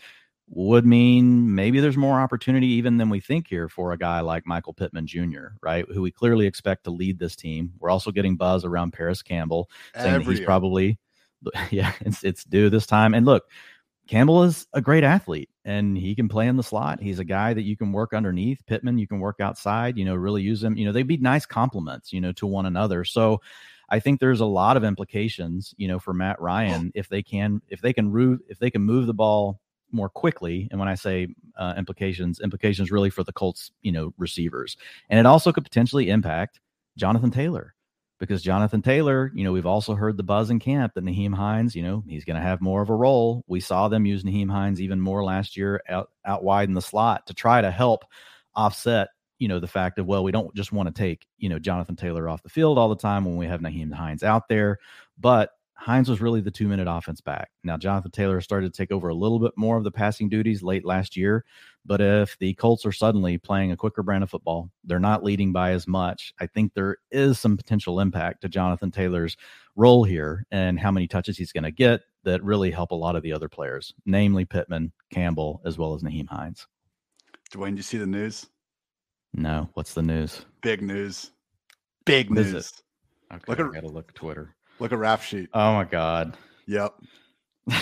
would mean maybe there's more opportunity even than we think here for a guy like Michael Pittman Jr., right? Who we clearly expect to lead this team. We're also getting buzz around Parris Campbell saying Every that he's year. probably, yeah, it's, it's due this time. And look, Campbell is a great athlete and he can play in the slot. He's a guy that you can work underneath. Pittman, you can work outside, you know, really use him. You know, they'd be nice compliments, you know, to one another. So I think there's a lot of implications, you know, for Matt Ryan if they can if they can move if they can move the ball more quickly. And when I say uh, implications, implications really for the Colts, you know, receivers. And it also could potentially impact Jonathan Taylor because Jonathan Taylor, you know, we've also heard the buzz in camp that Nyheim Hines, you know, he's going to have more of a role. We saw them use Nyheim Hines even more last year out, out wide in the slot to try to help offset, you know, the fact of, well, we don't just want to take, you know, Jonathan Taylor off the field all the time when we have Nyheim Hines out there. But Hines was really the two minute offense back. Now, Jonathan Taylor started to take over a little bit more of the passing duties late last year. But if the Colts are suddenly playing a quicker brand of football, they're not leading by as much. I think there is some potential impact to Jonathan Taylor's role here and how many touches he's going to get that really help a lot of the other players, namely Pittman, Campbell, as well as Nyheim Hines. Dwain, do you see the news? No. What's the news? Big news. Big news. Okay, look at, I gotta look Twitter. Look at rap sheet. Oh my god. Yep.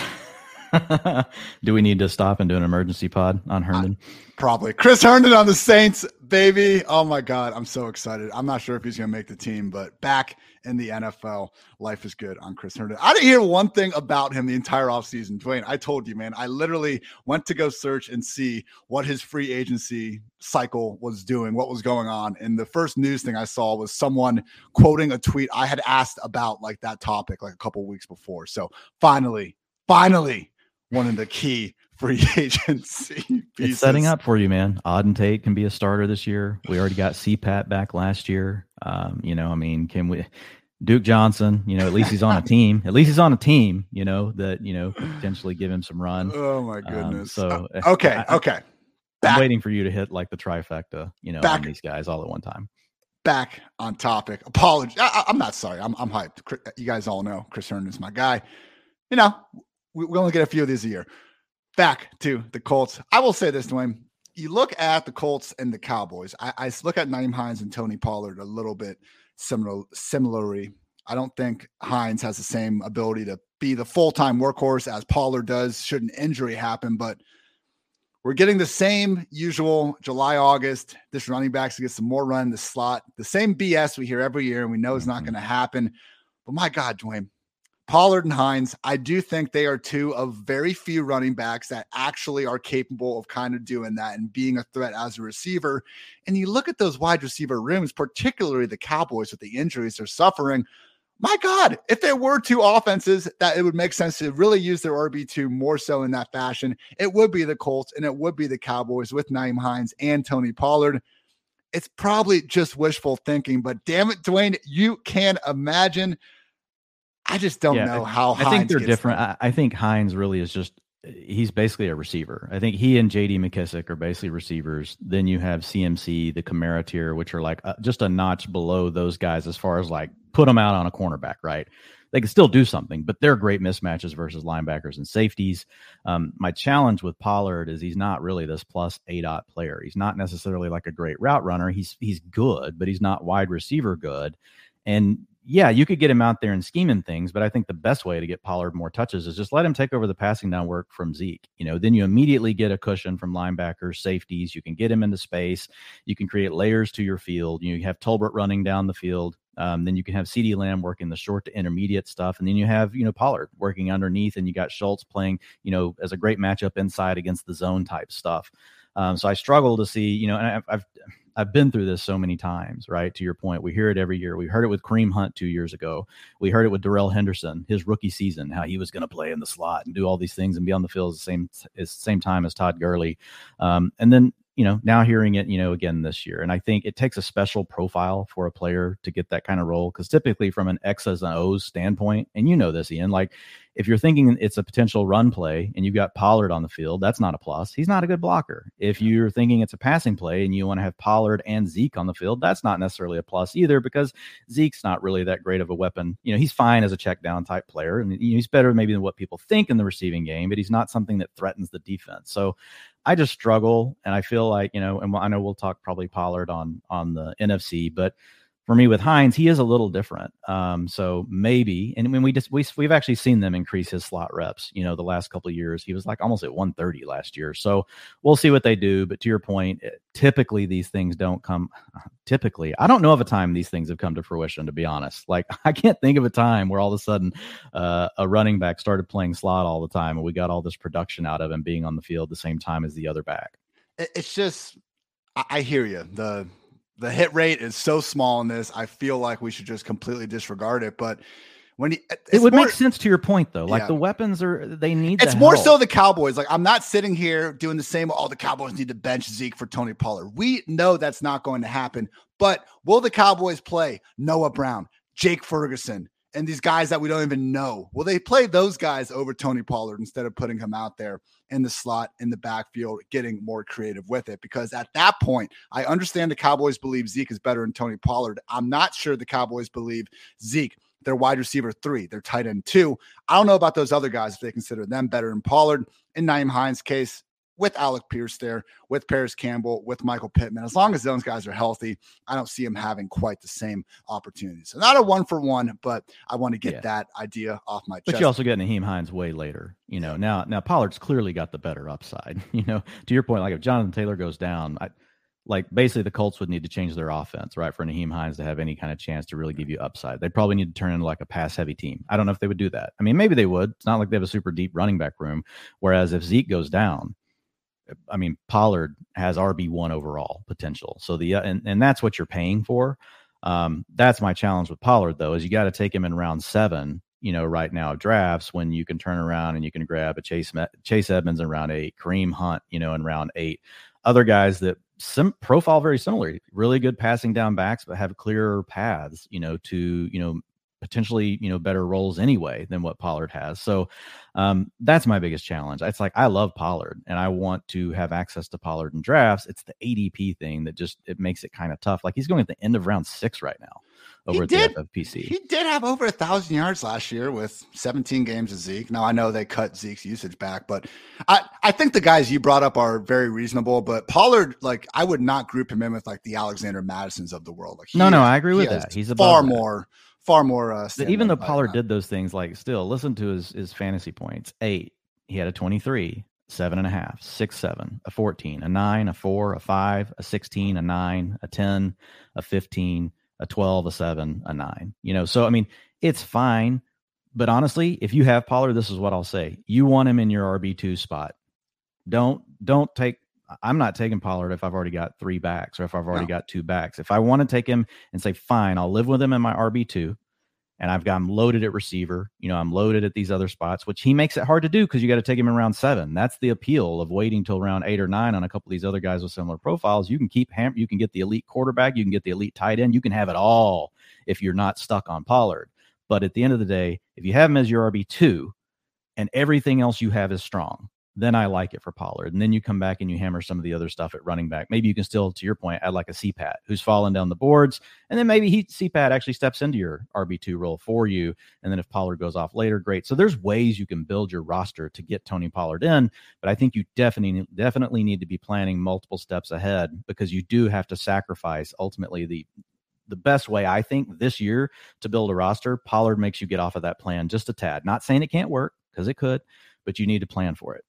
do we need to stop and do an emergency pod on Herndon? probably. Chris Herndon on the Saints, baby. Oh my God. I'm so excited. I'm not sure if he's going to make the team, but back in the NFL, life is good on Chris Herndon. I didn't hear one thing about him the entire offseason. Dwain, I told you, man, I literally went to go search and see what his free agency cycle was doing, what was going on. And the first news thing I saw was someone quoting a tweet I had asked about like that topic like a couple weeks before. So finally, finally, one of the key free agency pieces. It's setting up for you, man. Auden Tate can be a starter this year. We already got CPAT back last year. Um, you know, I mean, can we Duke Johnson, you know, at least he's on a team. At least he's on a team, you know, that, you know, potentially give him some run. Oh my um, goodness. Um, so uh, okay, I, okay. Back, I'm waiting for you to hit like the trifecta, you know, back, on these guys all at one time. Back on topic. Apology. I, am not sorry. I'm, I'm hyped. You guys all know Chris Herndon's my guy. You know, we, we only get a few of these a year. Back to the Colts. I will say this, Dwain. You look at the Colts and the Cowboys. I, I look at Nyheim Hines and Tony Pollard a little bit similar, similarly. I don't think Hines has the same ability to be the full time workhorse as Pollard does. Should an injury happen, but we're getting the same usual July, August. This running backs to get some more run in the slot. The same BS we hear every year, and we know it's not mm-hmm. going to happen. But my God, Dwain, Pollard and Hines, I do think they are two of very few running backs that actually are capable of kind of doing that and being a threat as a receiver. And you look at those wide receiver rooms, particularly the Cowboys with the injuries they're suffering. My God, if there were two offenses that it would make sense to really use their RB2 more so in that fashion, it would be the Colts and it would be the Cowboys with Nyheim Hines and Tony Pollard. It's probably just wishful thinking, but damn it, Dwain, you can imagine I just don't yeah, know how. I think they're different. I, I, think Hines really is just he's basically a receiver. I think he and J.D. McKissic are basically receivers. Then you have CMC, the Kamara tier, which are like uh, just a notch below those guys as far as like put them out on a cornerback, right? They can still do something, but they're great mismatches versus linebackers and safeties. Um, my challenge with Pollard is he's not really this plus A dot player. He's not necessarily like a great route runner. He's he's good, but he's not wide receiver good. And yeah, you could get him out there and scheming things, but I think the best way to get Pollard more touches is just let him take over the passing down work from Zeke. You know, then you immediately get a cushion from linebackers, safeties. You can get him into space. You can create layers to your field. You have Tolbert running down the field. Um, then you can have CeeDee Lamb working the short to intermediate stuff, and then you have you know Pollard working underneath, and you got Schultz playing you know as a great matchup inside against the zone type stuff. Um, so I struggle to see you know, and I've, I've I've been through this so many times, right? To your point, we hear it every year. We heard it with Kareem Hunt two years ago. We heard it with Darrell Henderson, his rookie season, how he was going to play in the slot and do all these things and be on the field at the same at same time as Todd Gurley. Um, and then you know now hearing it you know again this year and i think it takes a special profile for a player to get that kind of role because typically from an x's and o's standpoint and you know this ian like if you're thinking it's a potential run play and you've got Pollard on the field, that's not a plus. He's not a good blocker. If you're thinking it's a passing play and you want to have Pollard and Zeke on the field, that's not necessarily a plus either because Zeke's not really that great of a weapon. You know, he's fine as a check down type player and he's better maybe than what people think in the receiving game, but he's not something that threatens the defense. So I just struggle and I feel like, you know, and I know we'll talk probably Pollard on on the NFC, but for me with Hines, he is a little different. Um, so maybe, and when we just we we've actually seen them increase his slot reps. You know, the last couple years, he was like almost at 130 last year. So we'll see what they do. But to your point, eh, typically these things don't come. Typically, I don't know of a time these things have come to fruition. To be honest, like I can't think of a time where all of a sudden uh, a running back started playing slot all the time, and we got all this production out of him being on the field the same time as the other back. It's just, I hear you. The the hit rate is so small in this. I feel like we should just completely disregard it. But when he, it would more, make sense to your point though. Like yeah. the weapons are they need. It's more help. so the Cowboys. Like I'm not sitting here doing the same. Oh, the Cowboys need to bench Zeke for Tony Pollard. We know that's not going to happen. But will the Cowboys play Noah Brown, Jake Ferguson, and these guys that we don't even know. Will they play those guys over Tony Pollard instead of putting him out there in the slot in the backfield, getting more creative with it? Because at that point, I understand the Cowboys believe Zeke is better than Tony Pollard. I'm not sure the Cowboys believe Zeke. Their wide receiver three, their tight end two. I don't know about those other guys if they consider them better than Pollard. In Nyheim Hines' case, with Alec Pierce there, with Parris Campbell, with Michael Pittman. As long as those guys are healthy, I don't see him having quite the same opportunities. So not a one for one, but I want to get yeah. that idea off my chest. But you also get Nyheim Hines way later. You know, now now Pollard's clearly got the better upside. You know, to your point, like if Jonathan Taylor goes down, I like basically the Colts would need to change their offense, right, for Nyheim Hines to have any kind of chance to really give you upside. They'd probably need to turn into like a pass heavy team. I don't know if they would do that. I mean, maybe they would. It's not like they have a super deep running back room. Whereas if Zeke goes down, I mean, Pollard has RB one overall potential. So the and and that's what you're paying for. Um, that's my challenge with Pollard though, is you got to take him in round seven. You know, right now drafts when you can turn around and you can grab a Chase Chase Edmonds in round eight, Kareem Hunt, you know, in round eight, other guys that some profile very similar, really good passing down backs, but have clearer paths, you know, to you know potentially you know better roles anyway than what Pollard has. So um, that's my biggest challenge. It's like I love Pollard and I want to have access to Pollard in drafts. It's the ADP thing that just it makes it kind of tough. Like he's going at the end of round six right now over he at did, the FFPC. He did have over a thousand yards last year with 17 games of Zeke. Now I know they cut Zeke's usage back, but I, I think the guys you brought up are very reasonable. But Pollard, like I would not group him in with like the Alexander Mattisons of the world. Like no, no, I agree with that. He's far more far more. Uh, even though Pollard did those things, like still listen to his his fantasy points. Eight, he had a twenty three, seven and a half, six, seven, a fourteen, a nine, a four, a five, a sixteen, a nine, a ten, a fifteen, a twelve, a seven, a nine. You know, so I mean, it's fine. But honestly, if you have Pollard, this is what I'll say: you want him in your RB two spot. Don't don't take I'm not taking Pollard if I've already got three backs or if I've already no. got two backs. If I want to take him and say, fine, I'll live with him in my RB2 and I've got him loaded at receiver, you know, I'm loaded at these other spots, which he makes it hard to do because you got to take him in round seven. That's the appeal of waiting till round eight or nine on a couple of these other guys with similar profiles. You can keep ham, you can get the elite quarterback, you can get the elite tight end, you can have it all if you're not stuck on Pollard. But at the end of the day, if you have him as your RB2 and everything else you have is strong, then I like it for Pollard. And then you come back and you hammer some of the other stuff at running back. Maybe you can still, to your point, add like a CPAT who's falling down the boards. And then maybe he CPAT actually steps into your RB2 role for you. And then if Pollard goes off later, great. So there's ways you can build your roster to get Tony Pollard in. But I think you definitely definitely need to be planning multiple steps ahead because you do have to sacrifice ultimately the the best way I think this year to build a roster. Pollard makes you get off of that plan just a tad. Not saying it can't work because it could, but you need to plan for it.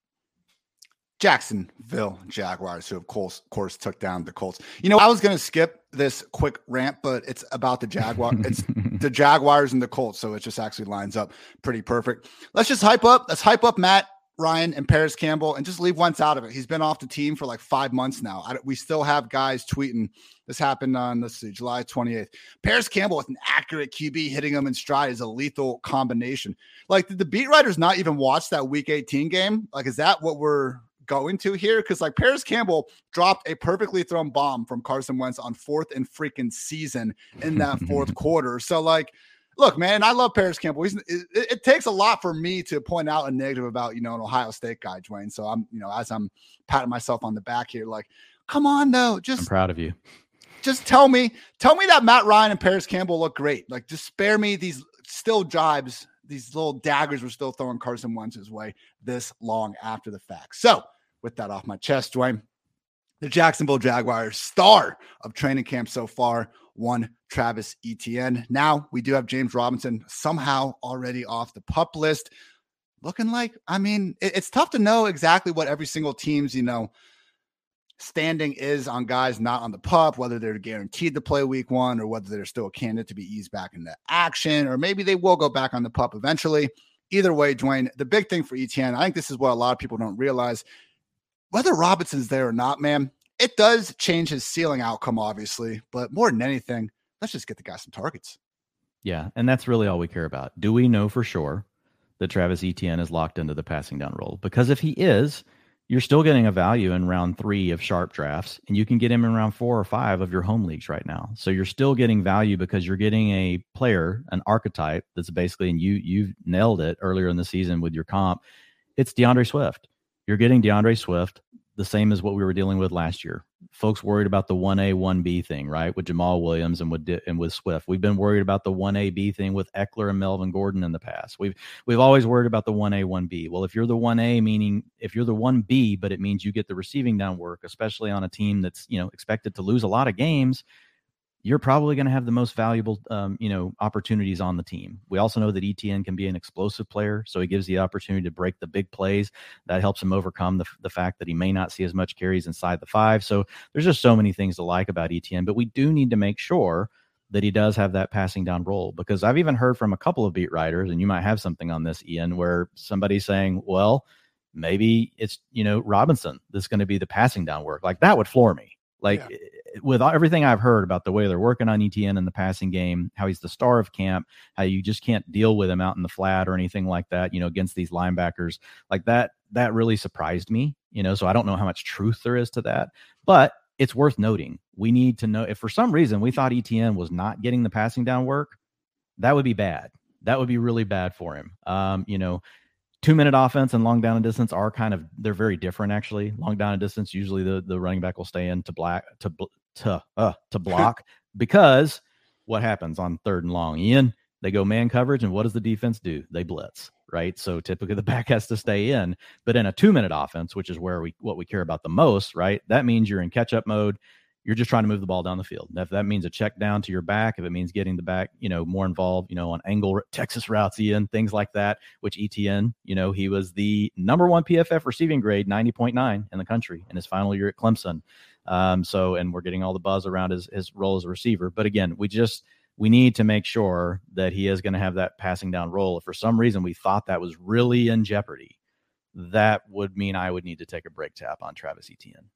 Jacksonville Jaguars, who of course, of course took down the Colts. You know, I was going to skip this quick rant, but it's about the Jaguar. it's the Jaguars and the Colts, so it just actually lines up pretty perfect. Let's just hype up. Let's hype up Matt Ryan and Parris Campbell, and just leave Wentz out of it. He's been off the team for like five months now. I, we still have guys tweeting. This happened on let's see, July 28th. Parris Campbell with an accurate QB hitting him in stride is a lethal combination. Like, did the beat writers not even watch that Week 18 game? Like, is that what we're going into here because like Parris Campbell dropped a perfectly thrown bomb from Carson Wentz on fourth and freaking season in that fourth quarter. So like look, man, I love Parris Campbell. It, it, it, takes a lot for me to point out a negative about, you know, an Ohio State guy, Dwain. So I'm, you know, as I'm patting myself on the back here, like, come on, though. Just I'm proud of you. Just tell me, tell me that Matt Ryan and Parris Campbell look great. Like, just spare me these still jibes, these little daggers we're still throwing Carson Wentz's way this long after the fact. So, with that off my chest, Dwain, the Jacksonville Jaguars star of training camp so far one Travis Etienne. Now we do have James Robinson somehow already off the pup list. Looking like, I mean, it, it's tough to know exactly what every single team's, you know, standing is on guys not on the pup, whether they're guaranteed to play week one or whether they're still a candidate to be eased back into action, or maybe they will go back on the pup eventually. Either way, Dwain, the big thing for Etienne, I think this is what a lot of people don't realize. Whether Robinson's there or not, man, it does change his ceiling outcome, obviously, but more than anything, let's just get the guy some targets. Yeah, and that's really all we care about. Do we know for sure that Travis Etienne is locked into the passing down role? Because if he is, you're still getting a value in round three of sharp drafts, and you can get him in round four or five of your home leagues right now. So you're still getting value because you're getting a player, an archetype that's basically, and you you nailed it earlier in the season with your comp. It's D'Andre Swift. You're getting D'Andre Swift the same as what we were dealing with last year. Folks worried about the 1A, 1B thing, right? With Jamaal Williams and with and with Swift. We've been worried about the 1AB thing with Ekeler and Melvin Gordon in the past. We've we've always worried about the 1A, 1B. Well, if you're the 1A meaning if you're the 1B, but it means you get the receiving down work, especially on a team that's, you know, expected to lose a lot of games, you're probably going to have the most valuable, um, you know, opportunities on the team. We also know that Etienne can be an explosive player, so he gives the opportunity to break the big plays. That helps him overcome the, the fact that he may not see as much carries inside the five. So there's just so many things to like about Etienne, but we do need to make sure that he does have that passing down role because I've even heard from a couple of beat writers, and you might have something on this, Ian, where somebody's saying, well, maybe it's, you know, Robinson that's going to be the passing down work. Like that would floor me. Like yeah with everything I've heard about the way they're working on Etienne in the passing game, how he's the star of camp, how you just can't deal with him out in the flat or anything like that, you know, against these linebackers, like that, that really surprised me, you know. So I don't know how much truth there is to that, but it's worth noting. We need to know if for some reason we thought Etienne was not getting the passing down work, that would be bad. That would be really bad for him. Um, you know, two minute offense and long down and distance are kind of they're very different actually. Long down and distance, usually the the running back will stay in to black to to uh, to block because what happens on third and long? Ian, they go man coverage, and what does the defense do? They blitz, right? So typically the back has to stay in. But in a two minute offense, which is where we what we care about the most, right? That means you're in catch up mode. You're just trying to move the ball down the field. If that means a check down to your back, if it means getting the back, you know, more involved, you know, on angle Texas routes, Ian, things like that, which Etienne, you know, he was the number one PFF receiving grade, 90.9 in the country in his final year at Clemson. Um, so, and we're getting all the buzz around his, his role as a receiver. But again, we just, we need to make sure that he is going to have that passing down role. If for some reason we thought that was really in jeopardy, that would mean I would need to take a brake tap on Travis Etienne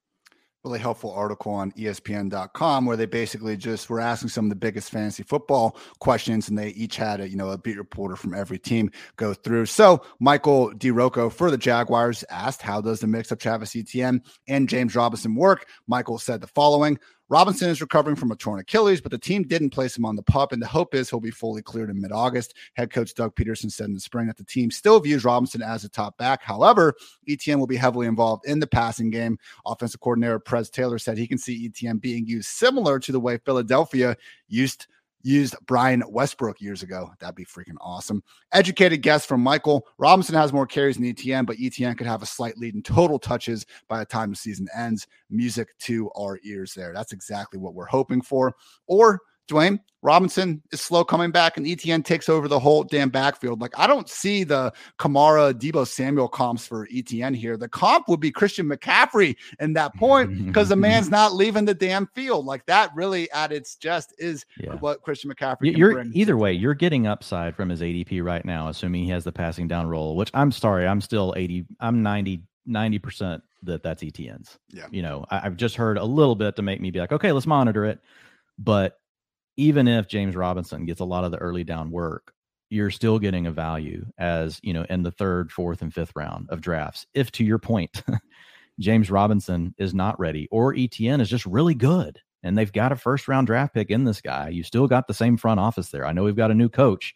really helpful article on espn.com where they basically just were asking some of the biggest fantasy football questions and they each had a you know a beat reporter from every team go through. So michael DiRocco for the jaguars asked how does the mix of travis etienne and james robinson work? Michael said the following Robinson is recovering from a torn Achilles, but the team didn't place him on the pup, and the hope is he'll be fully cleared in mid August. Head coach Doug Pederson said in the spring that the team still views Robinson as a top back. However, Etienne will be heavily involved in the passing game. Offensive coordinator Press Taylor said he can see Etienne being used similar to the way Philadelphia used used Brian Westbrook years ago. That'd be freaking awesome. Educated guess from Michael Robinson has more carries than Etienne, but Etienne could have a slight lead in total touches by the time the season ends. Music to our ears there. That's exactly what we're hoping for. Or Dwain Robinson is slow coming back, and Etienne takes over the whole damn backfield. Like I don't see the Kamara, Deebo Samuel comps for Etienne here. The comp would be Christian McCaffrey in that point because the man's not leaving the damn field. Like that really at its just is yeah. what Christian McCaffrey. You're either way, you're getting upside from his ADP right now, assuming he has the passing down role. Which I'm sorry, I'm still 80. I'm 90 90 percent that that's Etienne's. Yeah. You know, I, I've just heard a little bit to make me be like, okay, let's monitor it. But even if James Robinson gets a lot of the early down work, you're still getting a value as, you know, in the third, fourth, and fifth round of drafts. If to your point, James Robinson is not ready or Etienne is just really good. and they've got a first round draft pick in this guy. You still got the same front office there. I know we've got a new coach,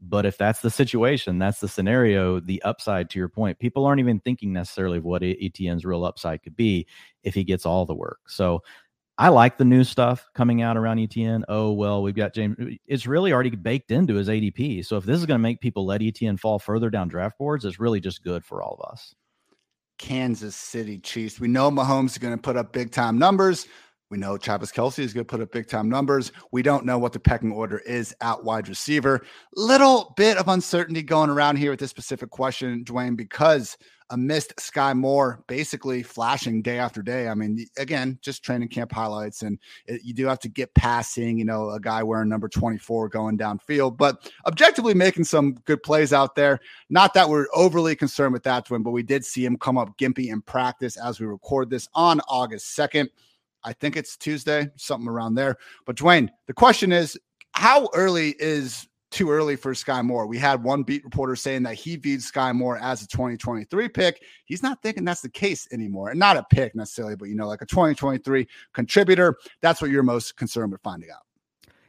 but if that's the situation, that's the scenario, the upside to your point, people aren't even thinking necessarily of what Etienne's real upside could be if he gets all the work. So I like the new stuff coming out around Etienne. Oh, well, we've got James. It's really already baked into his ADP. So if this is going to make people let Etienne fall further down draft boards, it's really just good for all of us. Kansas City Chiefs. We know Mahomes is going to put up big time numbers. We know Travis Kelce is going to put up big time numbers. We don't know what the pecking order is at wide receiver. Little bit of uncertainty going around here with this specific question, Dwain, because amidst Skyy Moore basically flashing day after day. I mean, again, just training camp highlights, and it, you do have to get past seeing, you know, a guy wearing number 24 going downfield, but objectively making some good plays out there. Not that we're overly concerned with that, Dwain, but we did see him come up gimpy in practice as we record this on August 2nd. I think it's Tuesday, something around there. But Dwain, the question is, how early is too early for Skyy Moore? We had one beat reporter saying that he viewed Skyy Moore as a 2023 pick. He's not thinking that's the case anymore, and not a pick necessarily, but you know, like a 2023 contributor. That's what you're most concerned with finding out.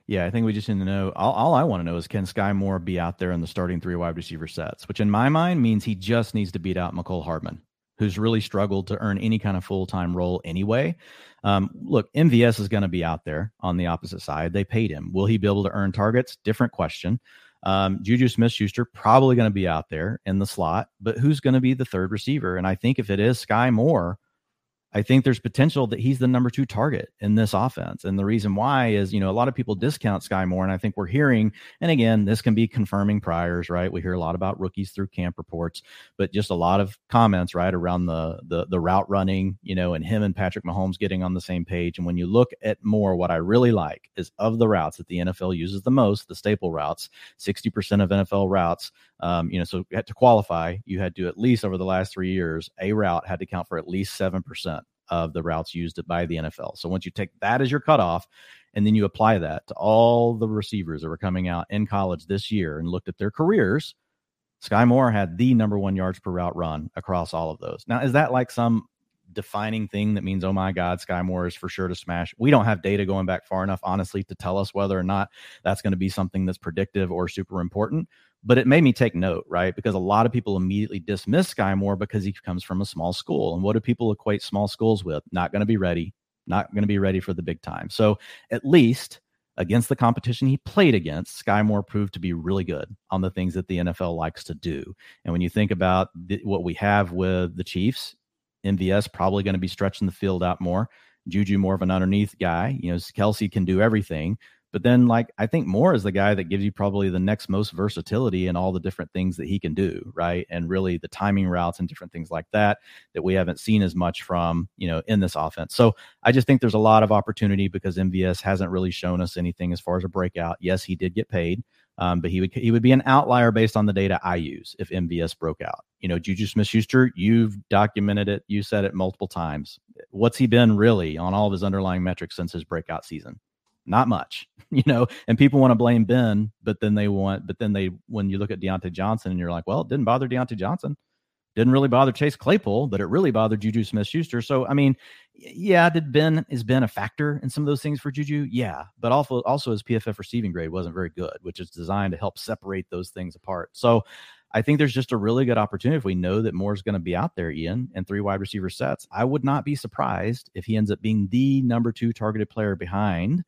Yeah, I think we just need to know. All, all I want to know is can Skyy Moore be out there in the starting three wide receiver sets, which in my mind means he just needs to beat out Mecole Hardman who's really struggled to earn any kind of full time role anyway. Um, look, MVS is going to be out there on the opposite side. They paid him. Will he be able to earn targets? Different question. Um, Juju Smith Schuster probably going to be out there in the slot, but who's going to be the third receiver? And I think if it is Skyy Moore, I think there's potential that he's the number two target in this offense. And the reason why is, you know, a lot of people discount Skyy Moore. And I think we're hearing, and again, this can be confirming priors, right? We hear a lot about rookies through camp reports, but just a lot of comments, right, around the the the route running, you know, and him and Patrick Mahomes getting on the same page. And when you look at Moore, what I really like is of the routes that the NFL uses the most, the staple routes, 60% of NFL routes, um, you know, so to qualify, you had to at least over the last three years, a route had to count for at least 7% of the routes used by the NFL. So once you take that as your cutoff, and then you apply that to all the receivers that were coming out in college this year and looked at their careers, Skyy Moore had the number one yards per route run across all of those. Now, is that like some defining thing that means, oh my God, Skyy Moore is for sure to smash? We don't have data going back far enough, honestly, to tell us whether or not that's going to be something that's predictive or super important but it made me take note, right? Because a lot of people immediately dismiss Skyy Moore because he comes from a small school. And what do people equate small schools with? Not going to be ready, not going to be ready for the big time. So at least against the competition he played against, Skyy Moore proved to be really good on the things that the NFL likes to do. And when you think about what we have with the Chiefs, MVS probably going to be stretching the field out more. Juju more of an underneath guy. You know, Kelce can do everything. But then, like, I think Moore is the guy that gives you probably the next most versatility in all the different things that he can do, right? And really the timing routes and different things like that that we haven't seen as much from, you know, in this offense. So I just think there's a lot of opportunity because MVS hasn't really shown us anything as far as a breakout. Yes, he did get paid. Um, but he would he would be an outlier based on the data I use if MVS broke out. You know, Juju Smith Schuster, you've documented it, you said it multiple times. What's he been really on all of his underlying metrics since his breakout season? Not much, you know, and people want to blame Ben, but then they want, but then they, when you look at Diontae Johnson and you're like, well, it didn't bother Diontae Johnson. Didn't really bother Chase Claypool, but it really bothered Juju Smith Schuster. So, I mean, yeah, did Ben, is Ben a factor in some of those things for Juju? Yeah. But also, also his PFF receiving grade wasn't very good, which is designed to help separate those things apart. So, I think there's just a really good opportunity if we know that Moore's going to be out there, Ian, and three wide receiver sets. I would not be surprised if he ends up being the number two targeted player behind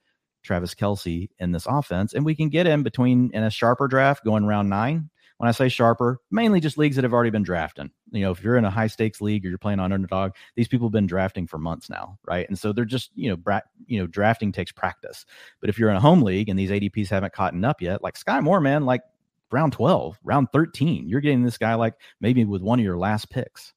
Travis Kelce in this offense. And we can get him between in a sharper draft going round nine. When I say sharper, mainly just leagues that have already been drafting. You know, if you're in a high stakes league or you're playing on underdog, these people have been drafting for months now, right? And so they're just, you know, bra- you know, drafting takes practice. But if you're in a home league and these ADPs haven't caught up yet, like Skyy Moore, man, like round 12, round 13, you're getting this guy like maybe with one of your last picks.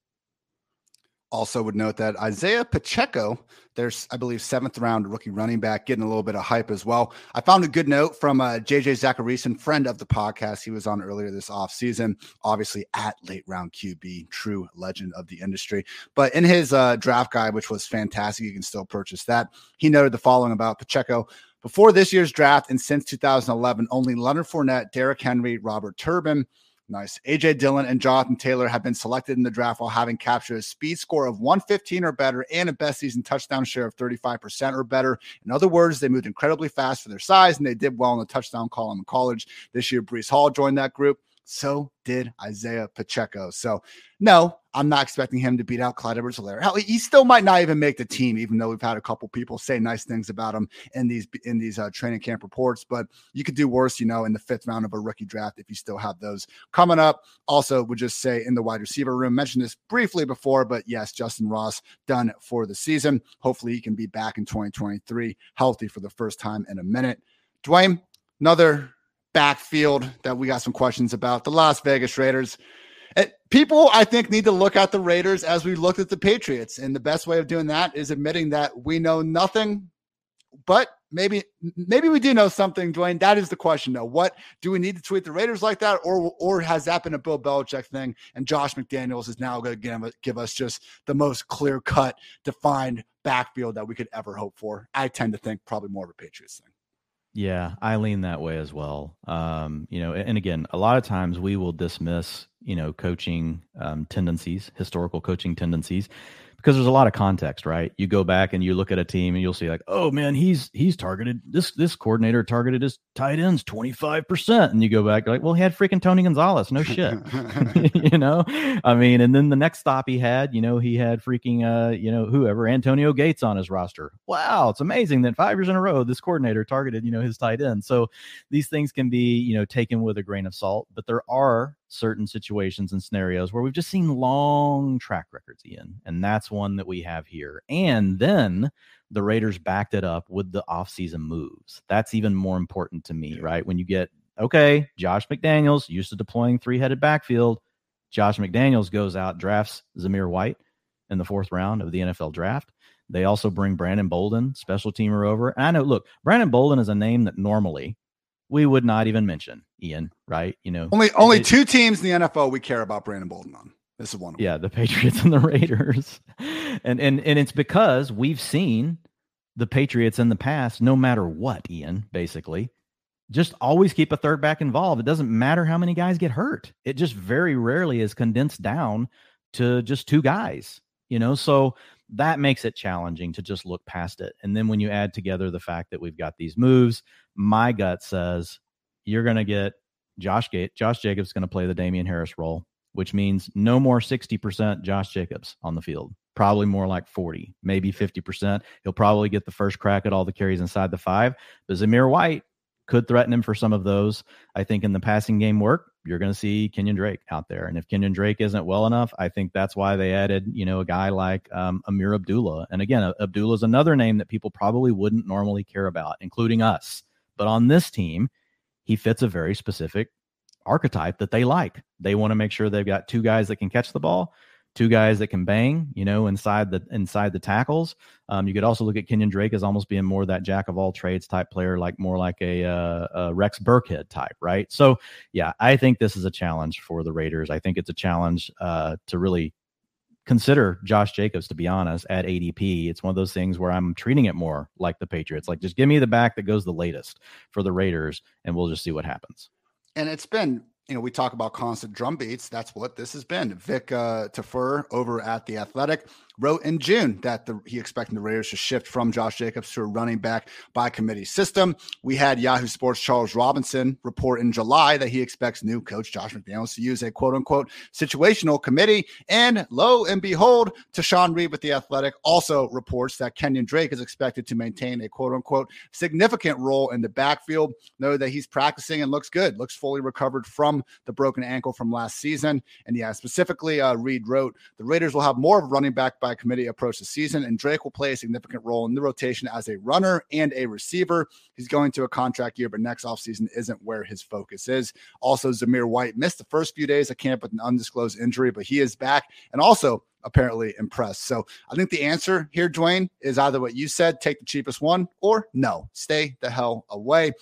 Also, would note that Isaiah Pacheco, there's, I believe, seventh round rookie running back, getting a little bit of hype as well. I found a good note from uh, JJ Zachariason, friend of the podcast. He was on earlier this offseason, obviously at late round QB, true legend of the industry. But in his uh, draft guide, which was fantastic, you can still purchase that. He noted the following about Pacheco. Before this year's draft and since 2011, only Leonard Fournette, Derrick Henry, Robert Turbin, Nice. AJ Dillon and Jonathan Taylor have been selected in the draft while having captured a speed score of 115 or better and a best season touchdown share of 35% or better. In other words, they moved incredibly fast for their size and they did well in the touchdown column in college. This year, Breece Hall joined that group. So did Isaiah Pacheco. So, no, I'm not expecting him to beat out Clyde Edwards Helaire. Hell, he still might not even make the team, even though we've had a couple people say nice things about him in these in these uh, training camp reports. But you could do worse, you know, in the fifth round of a rookie draft if you still have those coming up. Also, would just say in the wide receiver room, mentioned this briefly before, but yes, Justyn Ross done for the season. Hopefully, he can be back in 2023 healthy for the first time in a minute. Dwain, another backfield that we got some questions about. The Las Vegas Raiders. People, I think, need to look at the Raiders as we looked at the Patriots. And the best way of doing that is admitting that we know nothing, but maybe maybe we do know something, Dwain. That is the question, though. What do we need to tweet the Raiders like that, or or has that been a Bill Belichick thing? And Josh McDaniels is now going to give us just the most clear cut, defined backfield that we could ever hope for. I tend to think probably more of a Patriots thing. Yeah, I lean that way as well. Um, you know, and again, a lot of times we will dismiss, you know, coaching um, tendencies, historical coaching tendencies, because there's a lot of context, right? You go back and you look at a team and you'll see like, oh man, he's he's targeted this this coordinator targeted his tight ends 25%. And you go back, like, well, he had freaking Tony Gonzalez. No shit. you know? I mean, and then the next stop he had, you know, he had freaking uh, you know, whoever, Antonio Gates on his roster. Wow, it's amazing that five years in a row this coordinator targeted, you know, his tight end. So these things can be, you know, taken with a grain of salt, but there are certain situations and scenarios where we've just seen long track records, Ian. And that's one that we have here. And then the Raiders backed it up with the offseason moves. That's even more important to me, right? When you get, okay, Josh McDaniels used to deploying three headed backfield. Josh McDaniels goes out, drafts Zamir White in the fourth round of the NFL draft. They also bring Brandon Bolden, special teamer, over. And I know, look, Brandon Bolden is a name that normally we would not even mention Ian, right? You know, only only two teams in the NFL we care about Brandon Bolden on. This is one. yeah, the Patriots and the Raiders, and and and it's because we've seen the Patriots in the past, no matter what, Ian, basically, just always keep a third back involved. It doesn't matter how many guys get hurt. It just very rarely is condensed down to just two guys. You know, so that makes it challenging to just look past it. And then when you add together the fact that we've got these moves, my gut says you're going to get Josh Gate, Josh Jacobs going to play the Damien Harris role, which means no more 60% Josh Jacobs on the field. Probably more like 40, maybe 50%. He'll probably get the first crack at all the carries inside the five. But Zamir White could threaten him for some of those. I think in the passing game work, you're going to see Kenyon Drake out there. And if Kenyon Drake isn't well enough, I think that's why they added, you know, a guy like um, Ameer Abdullah. And again, Abdullah is another name that people probably wouldn't normally care about, including us. But on this team, he fits a very specific archetype that they like. They want to make sure they've got two guys that can catch the ball, two guys that can bang, you know, inside the inside the tackles. Um, you could also look at Kenyon Drake as almost being more that jack of all trades type player, like more like a, uh, a Rex Burkhead type, right? So, yeah, I think this is a challenge for the Raiders. I think it's a challenge uh, to really consider Josh Jacobs, to be honest, at ADP. It's one of those things where I'm treating it more like the Patriots. Like, just give me the back that goes the latest for the Raiders, and we'll just see what happens. And it's been you know, we talk about constant drum beats. That's what this has been. Vic uh, Tafur over at the Athletic wrote in June that the, he expecting the Raiders to shift from Josh Jacobs to a running back by committee system. We had Yahoo Sports Charles Robinson report in July that he expects new coach Josh McDaniels to use a quote unquote situational committee. And lo and behold, Tashan Reed with the Athletic also reports that Kenyon Drake is expected to maintain a quote unquote significant role in the backfield. Know that he's practicing and looks good, looks fully recovered from the broken ankle from last season. And yeah, specifically, uh, Reed wrote the Raiders will have more of a running back by committee approach the season, and Drake will play a significant role in the rotation as a runner and a receiver. He's going to a contract year, but next offseason isn't where his focus is. Also, Zamir White missed the first few days of camp with an undisclosed injury, but he is back and also apparently impressed. So I think the answer here, Dwain, is either what you said, take the cheapest one, or no, stay the hell away.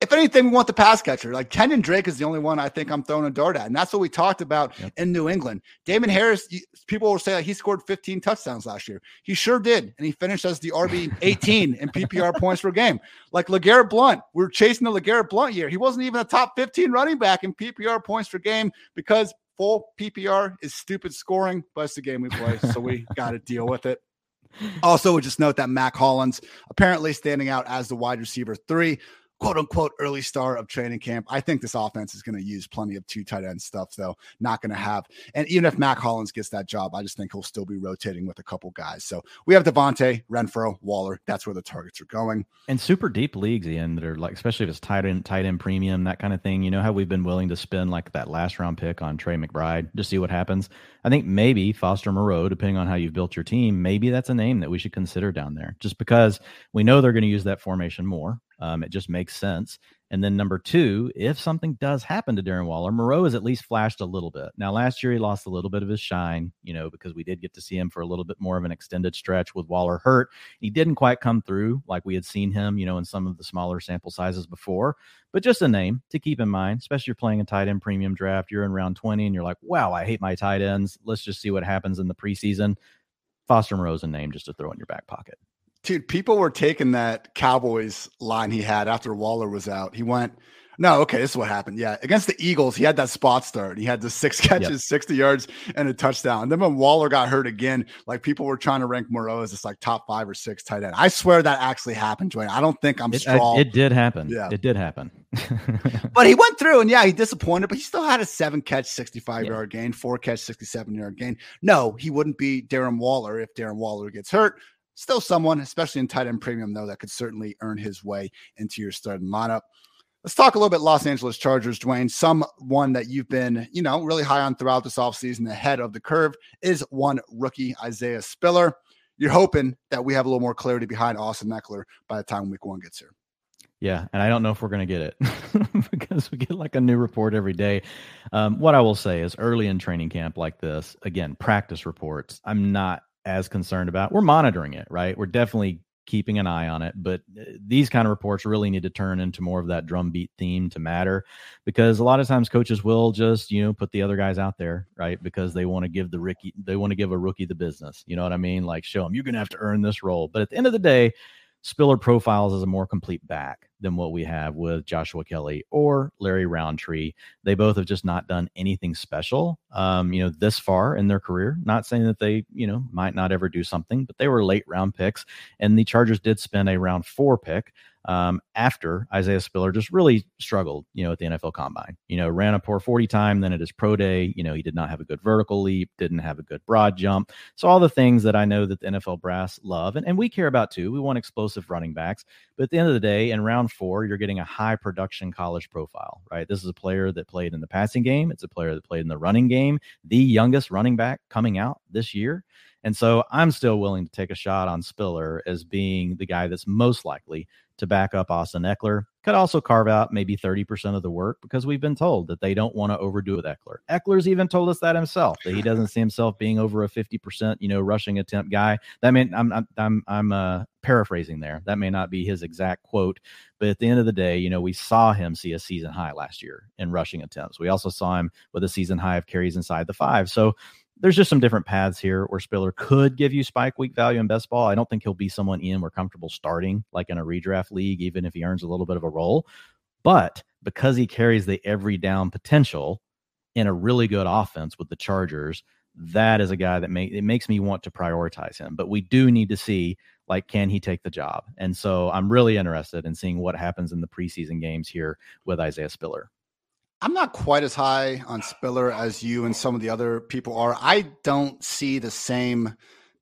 If anything, we want the pass catcher. Like Kenyon Drake is the only one I think I'm throwing a dart at. And that's what we talked about yep. in New England. Damien Harris, people will say like he scored 15 touchdowns last year. He sure did. And he finished as the RB 18 in PPR points per game. Like LeGarrette Blunt, we are chasing the LeGarrette Blunt year. He wasn't even a top 15 running back in PPR points per game because full PPR is stupid scoring, but it's the game we play. so we got to deal with it. Also, would just note that Mack Hollins apparently standing out as the wide receiver three quote unquote early star of training camp. I think this offense is going to use plenty of two tight end stuff, though. Not going to have, and even if Mack Hollins gets that job, I just think he'll still be rotating with a couple guys. So we have Davante, Renfrow, Waller. That's where the targets are going. And super deep leagues, Ian, that are like, especially if it's tight end, tight end premium, that kind of thing. You know how we've been willing to spend like that last round pick on Trey McBride to see what happens. I think maybe Foster Moreau, depending on how you've built your team, maybe that's a name that we should consider down there, just because we know they're going to use that formation more. Um, it just makes sense. And then number two, if something does happen to Darren Waller, Moreau has at least flashed a little bit. Now, last year he lost a little bit of his shine, you know, because we did get to see him for a little bit more of an extended stretch with Waller hurt. He didn't quite come through like we had seen him, you know, in some of the smaller sample sizes before. But just a name to keep in mind, especially you're playing a tight end premium draft, you're in round 20 and you're like, wow, I hate my tight ends. Let's just see what happens in the preseason. Foster Moreau's a name just to throw in your back pocket. Dude, people were taking that Cowboys line he had after Waller was out. He went, no, okay, this is what happened. Yeah, against the Eagles, he had that spot start. He had the six catches, yep. 60 yards, and a touchdown. And then when Waller got hurt again, like people were trying to rank Moreau as this like top five or six tight end. I swear that actually happened, Dwain. I don't think I'm it, strong. it did happen. Yeah, it did happen. but he went through, and yeah, he disappointed, but he still had a seven catch, 65 yeah. yard gain, four catch, 67 yard gain. No, he wouldn't be Darren Waller if Darren Waller gets hurt still someone, especially in tight end premium, though, that could certainly earn his way into your starting lineup. Let's talk a little bit Los Angeles Chargers, Dwain. Someone that you've been, you know, really high on throughout this offseason, ahead of the curve, is one rookie, Isaiah Spiller. You're hoping that we have a little more clarity behind Austin Ekeler by the time week one gets here. Yeah, and I don't know if we're going to get it because we get like a new report every day. Um, what I will say is early in training camp like this, again, practice reports, I'm not as concerned about. We're monitoring it, right? We're definitely keeping an eye on it, but uh, these kind of reports really need to turn into more of that drumbeat theme to matter because a lot of times coaches will just, you know, put the other guys out there, right? Because they want to give the rookie, they want to give a rookie the business. You know what I mean? Like show them you're going to have to earn this role. But at the end of the day, Spiller profiles as a more complete back than what we have with Joshua Kelley or Larry Rountree. They both have just not done anything special, um, you know, this far in their career. Not saying that they, you know, might not ever do something, but they were late round picks, and the Chargers did spend a round four pick um, after Isaiah Spiller just really struggled, you know, at the NFL Combine. You know, ran a poor 40 time, then at his pro day, you know, he did not have a good vertical leap, didn't have a good broad jump. So all the things that I know that the NFL brass love and, and we care about too. We want explosive running backs. But at the end of the day, in round four, you're getting a high production college profile, right? This is a player that played in the passing game. It's a player that played in the running game, the youngest running back coming out this year. And so I'm still willing to take a shot on Spiller as being the guy that's most likely to back up Austin Ekeler. Could also carve out maybe 30% of the work because we've been told that they don't want to overdo with Ekeler. Ekeler's even told us that himself, that he doesn't see himself being over a 50%, you know, rushing attempt guy. That mean I'm I'm I'm, I'm uh, paraphrasing there. That may not be his exact quote, but at the end of the day, you know, we saw him see a season high last year in rushing attempts. We also saw him with a season high of carries inside the 5. So there's just some different paths here where Spiller could give you spike week value in best ball. I don't think he'll be someone in we're comfortable starting like in a redraft league, even if he earns a little bit of a role. But because he carries the every down potential in a really good offense with the Chargers, that is a guy that make, it makes me want to prioritize him. But we do need to see like can he take the job? And so I'm really interested in seeing what happens in the preseason games here with Isaiah Spiller. I'm not quite as high on Spiller as you and some of the other people are. I don't see the same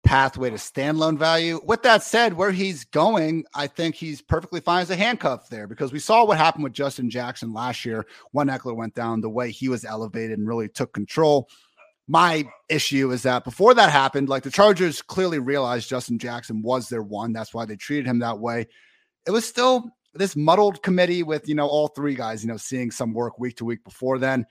pathway to standalone value. With that said, where he's going, I think he's perfectly fine as a handcuff there because we saw what happened with Justin Jackson last year when Ekeler went down, the way he was elevated and really took control. My issue is that before that happened, like the Chargers clearly realized Justin Jackson was their one. That's why they treated him that way. It was still this muddled committee with you know all three guys you know seeing some work week to week before then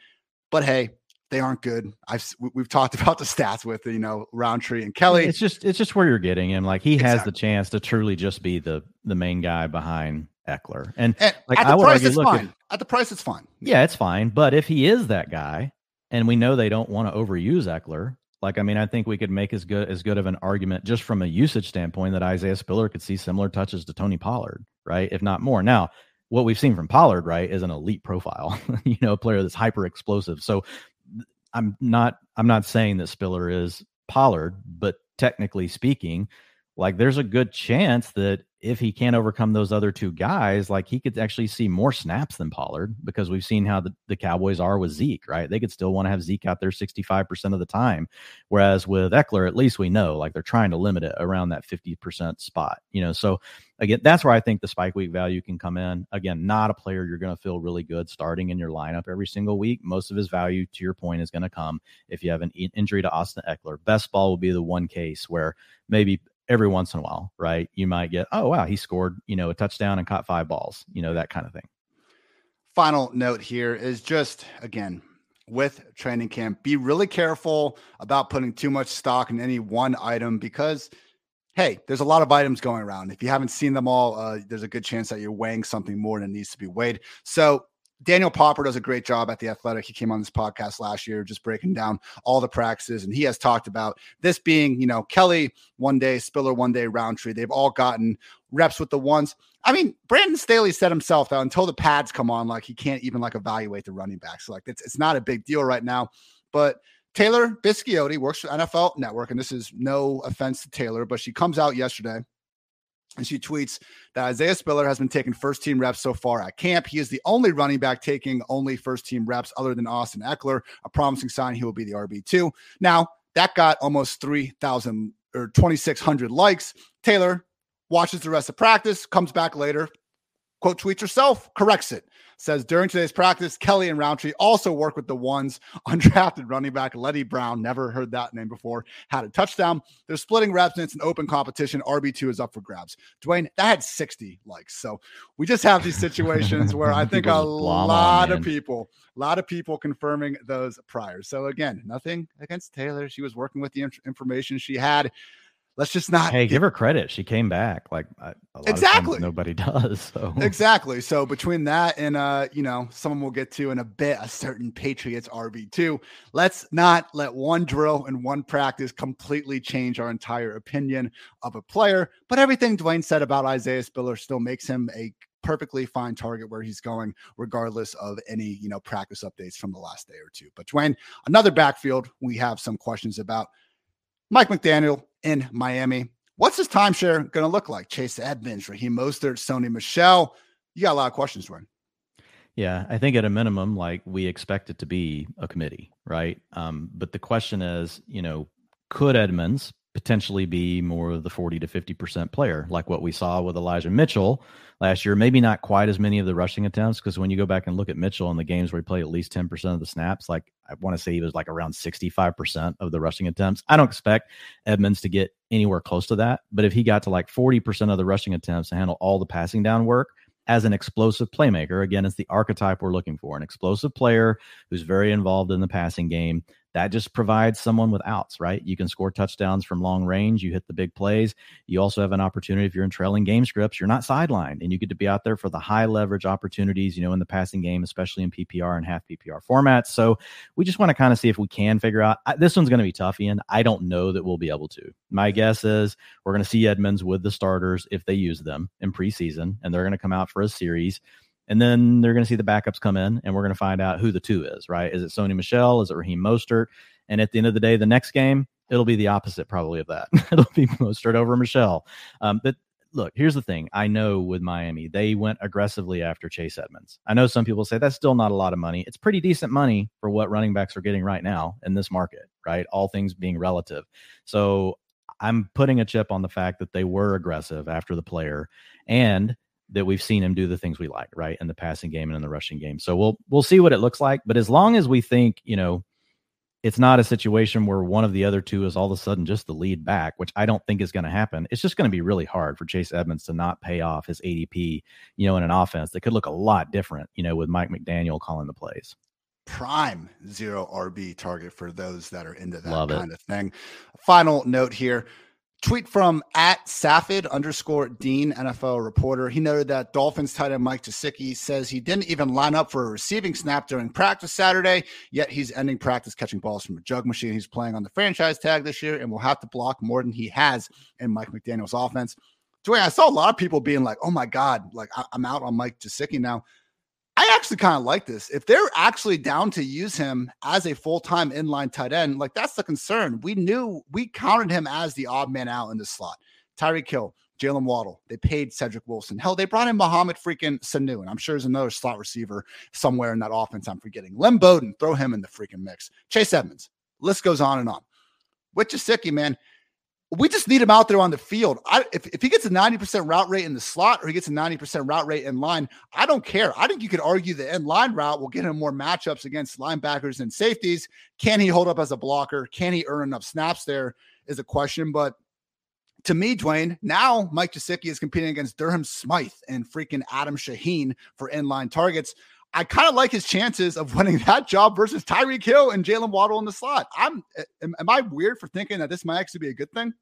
but hey they aren't good i've we've talked about the stats with you know Rountree and Kelley. it's just it's just where you're getting him like he exactly. has the chance to truly just be the the main guy behind Ekeler. And, and like at I the would price, argue, it's look, fine. if- at the price, it's fine. yeah, it's fine. But if he is that guy, and we know they don't want to overuse Ekeler, like I mean, I think we could make as good as good of an argument just from a usage standpoint that Isaiah Spiller could see similar touches to Tony Pollard, right? If not more. Now, what we've seen from Pollard, right, is an elite profile, you know, a player that's hyper explosive. So I'm not I'm not saying that Spiller is Pollard, but technically speaking, like there's a good chance that if he can't overcome those other two guys, like he could actually see more snaps than Pollard because we've seen how the, the Cowboys are with Zeke, right? They could still want to have Zeke out there 65% of the time. Whereas with Ekeler, at least we know like they're trying to limit it around that 50% spot, you know. So again, that's where I think the spike week value can come in. Again, not a player you're going to feel really good starting in your lineup every single week. Most of his value, to your point, is going to come if you have an injury to Austin Ekeler. Best ball will be the one case where maybe every once in a while, right? You might get, oh wow, he scored, you know, a touchdown and caught five balls, you know, that kind of thing. Final note here is just again with training camp, be really careful about putting too much stock in any one item because hey, there's a lot of items going around. If you haven't seen them all, uh, there's a good chance that you're weighing something more than needs to be weighed. So Daniel Popper does a great job at the Athletic. He came on this podcast last year, just breaking down all the practices, and he has talked about this being, you know, Kelley one day, Spiller one day, Rountree. They've all gotten reps with the ones. I mean, Brandon Staley said himself that until the pads come on, like he can't even like evaluate the running backs. like it's it's not a big deal right now, but. Taylor Bisciotti works for NFL Network, and this is no offense to Taylor, but she comes out yesterday and she tweets that Isaiah Spiller has been taking first team reps so far at camp. He is the only running back taking only first team reps other than Austin Ekeler, a promising sign he will be the RB2. Now, that got almost 3,000 or 2,600 likes. Taylor watches the rest of practice, comes back later, quote tweets herself, corrects it. Says during today's practice, Kelley and Rountree also work with the ones undrafted running back Leddie Brown. Never heard that name before. Had a touchdown. They're splitting reps and it's an open competition. RB2 is up for grabs. Dwain, that had 60 likes. So we just have these situations where I think a lot on, of people, a lot of people confirming those priors. So again, nothing against Taylor. She was working with the information she had let's just not hey give her credit. She came back. Like exactly. nobody does so. Exactly. So between that and uh you know someone we'll get to in a bit a certain patriots rb2 let's not let one drill and one practice completely change our entire opinion of a player. But everything dwain said about isaiah spiller still makes him a perfectly fine target where he's going regardless of any you know practice updates from the last day or two. But dwain another backfield we have some questions about Mike McDaniel in Miami. What's his timeshare going to look like? Chase Edmonds, Raheem Mostert, Sony Michel. You got a lot of questions, Dwain. Yeah, I think at a minimum, like we expect it to be a committee, right? Um, but the question is, you know, could Edmonds potentially be more of the 40 to 50% player, like what we saw with Elijah Mitchell last year? Maybe not quite as many of the rushing attempts, because when you go back and look at Mitchell in the games where he played at least 10% of the snaps, like I want to say he was like around 65% of the rushing attempts. I don't expect Edmonds to get anywhere close to that, but if he got to like 40% of the rushing attempts to handle all the passing down work, as an explosive playmaker. Again, it's the archetype we're looking for an explosive player who's very involved in the passing game that just provides someone with outs, right? You can score touchdowns from long range. You hit the big plays. You also have an opportunity if you're in trailing game scripts, you're not sidelined and you get to be out there for the high leverage opportunities, you know, in the passing game, especially in PPR and half PPR formats. So we just want to kind of see if we can figure out I, this one's going to be tough, Ian. I don't know that we'll be able to. My guess is we're going to see Edmonds with the starters if they use them in preseason and they're going to come out for a series. And then they're going to see the backups come in, and we're going to find out who the two is, right? Is it Sony Michel? Is it Raheem Mostert? And at the end of the day, the next game, it'll be the opposite probably of that. it'll be Mostert over Michel. Um, but look, here's the thing. I know with Miami, they went aggressively after Chase Edmonds. I know some people say that's still not a lot of money. It's pretty decent money for what running backs are getting right now in this market, right? All things being relative. So I'm putting a chip on the fact that they were aggressive after the player and that we've seen him do the things we like, right, in the passing game and in the rushing game. So we'll we'll see what it looks like. But as long as we think, you know, it's not a situation where one of the other two is all of a sudden just the lead back, which I don't think is going to happen. It's just going to be really hard for Chase Edmonds to not pay off his ADP, you know, in an offense that could look a lot different, you know, with Mike McDaniel calling the plays. Prime zero RB target for those that are into that Love kind it. of thing. Final note here Tweet from at Safid underscore Deen NFL reporter. He noted that Dolphins tight end Mike Gesicki says he didn't even line up for a receiving snap during practice Saturday, yet he's ending practice catching balls from a jug machine. He's playing on the franchise tag this year and will have to block more than he has in Mike McDaniel's offense. Dwain, I saw a lot of people being like, "Oh my God, like I'm out on Mike Gesicki now." I actually kind of like this. If they're actually down to use him as a full time inline tight end, like that's the concern. We knew we counted him as the odd man out in the slot. Tyreek Hill, Jaylen Waddle. They paid Cedric Wilson. Hell, they brought in Mohamed freaking Sanu, and I'm sure there's another slot receiver somewhere in that offense. I'm forgetting. Lynn Bowden, throw him in the freaking mix. Chase Edmonds. List goes on and on. Which With Gesicki, man, we just need him out there on the field. I, if, if he gets a 90% route rate in the slot or he gets a 90% route rate in line, I don't care. I think you could argue the end line route will get him more matchups against linebackers and safeties. Can he hold up as a blocker? Can he earn enough snaps there is a question. But to me, Dwain, now Mike Gesicki is competing against Durham Smythe and freaking Adam Shaheen for inline targets. I kind of like his chances of winning that job versus Tyreek Hill and Jaylen Waddle in the slot. I'm am, am, I weird for thinking that this might actually be a good thing?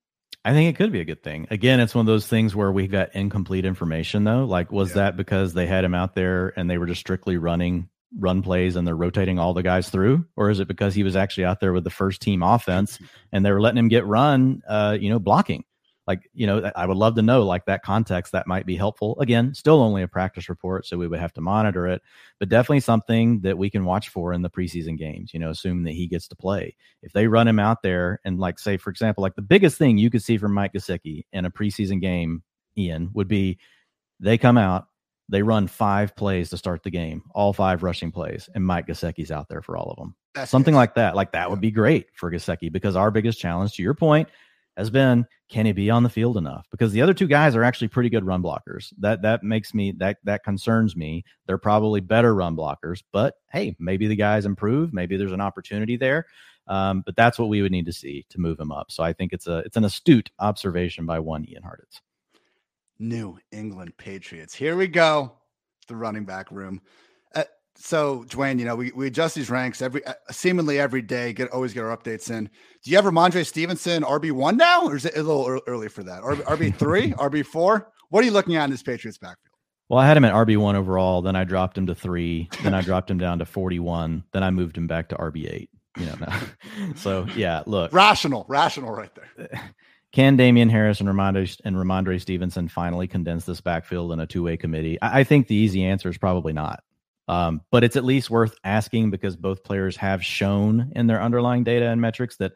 I think it could be a good thing. Again, it's one of those things where we got incomplete information though. Like, was yeah. that because they had him out there and they were just strictly running run plays and they're rotating all the guys through, or is it because he was actually out there with the first team offense and they were letting him get run, uh, you know, blocking? Like you know i would love to know like that context that might be helpful. Again still only a practice report so we would have to monitor it but definitely something that we can watch for in the preseason games you know assuming that he gets to play. If they run him out there and like say for example like the biggest thing you could see from mike Gesicki in a preseason game ian would be they come out they run five plays to start the game all five rushing plays and mike Gesicki's out there for all of them. That's something like that like that yeah. would be great for Gesicki because our biggest challenge to your point has been can he be on the field enough? Because the other two guys are actually pretty good run blockers. That that makes me that that concerns me. They're probably better run blockers, but hey, maybe the guys improve. Maybe there's an opportunity there. Um, but that's what we would need to see to move him up. So I think it's a it's an astute observation by one Ian Hartitz. New England Patriots. Here we go. The running back room so Dwain, you know, we, we adjust these ranks every uh, seemingly every day, get always get our updates in. Do you have Rhamondre Stevenson RB one now, or is it a little early for that? RB three, RB four? What are you looking at in this Patriots backfield? Well, I had him at RB one overall, then I dropped him to three, then I dropped him down to forty one, then I moved him back to RB eight. You know, so yeah, look, rational, rational, right there. Can Damien Harris and Rhamondre and Rhamondre Stevenson finally condense this backfield in a two way committee? I, I think the easy answer is probably not. Um, but it's at least worth asking because both players have shown in their underlying data and metrics that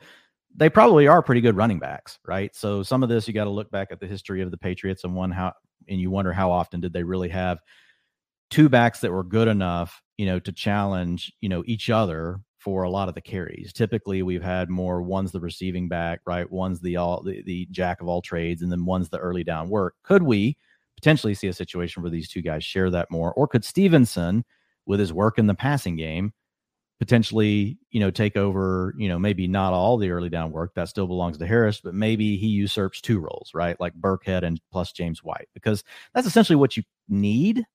they probably are pretty good running backs, right? So some of this you got to look back at the history of the Patriots and one how and you wonder how often did they really have two backs that were good enough, you know, to challenge, you know, each other for a lot of the carries. Typically, we've had more one's the receiving back, right? One's the all the, the jack of all trades, and then one's the early down work. Could we potentially see a situation where these two guys share that more, or could Stevenson? With his work in the passing game potentially, you know, take over, you know, maybe not all the early down work that still belongs to Harris, but maybe he usurps two roles, right? Like Burkhead and plus James White, because that's essentially what you need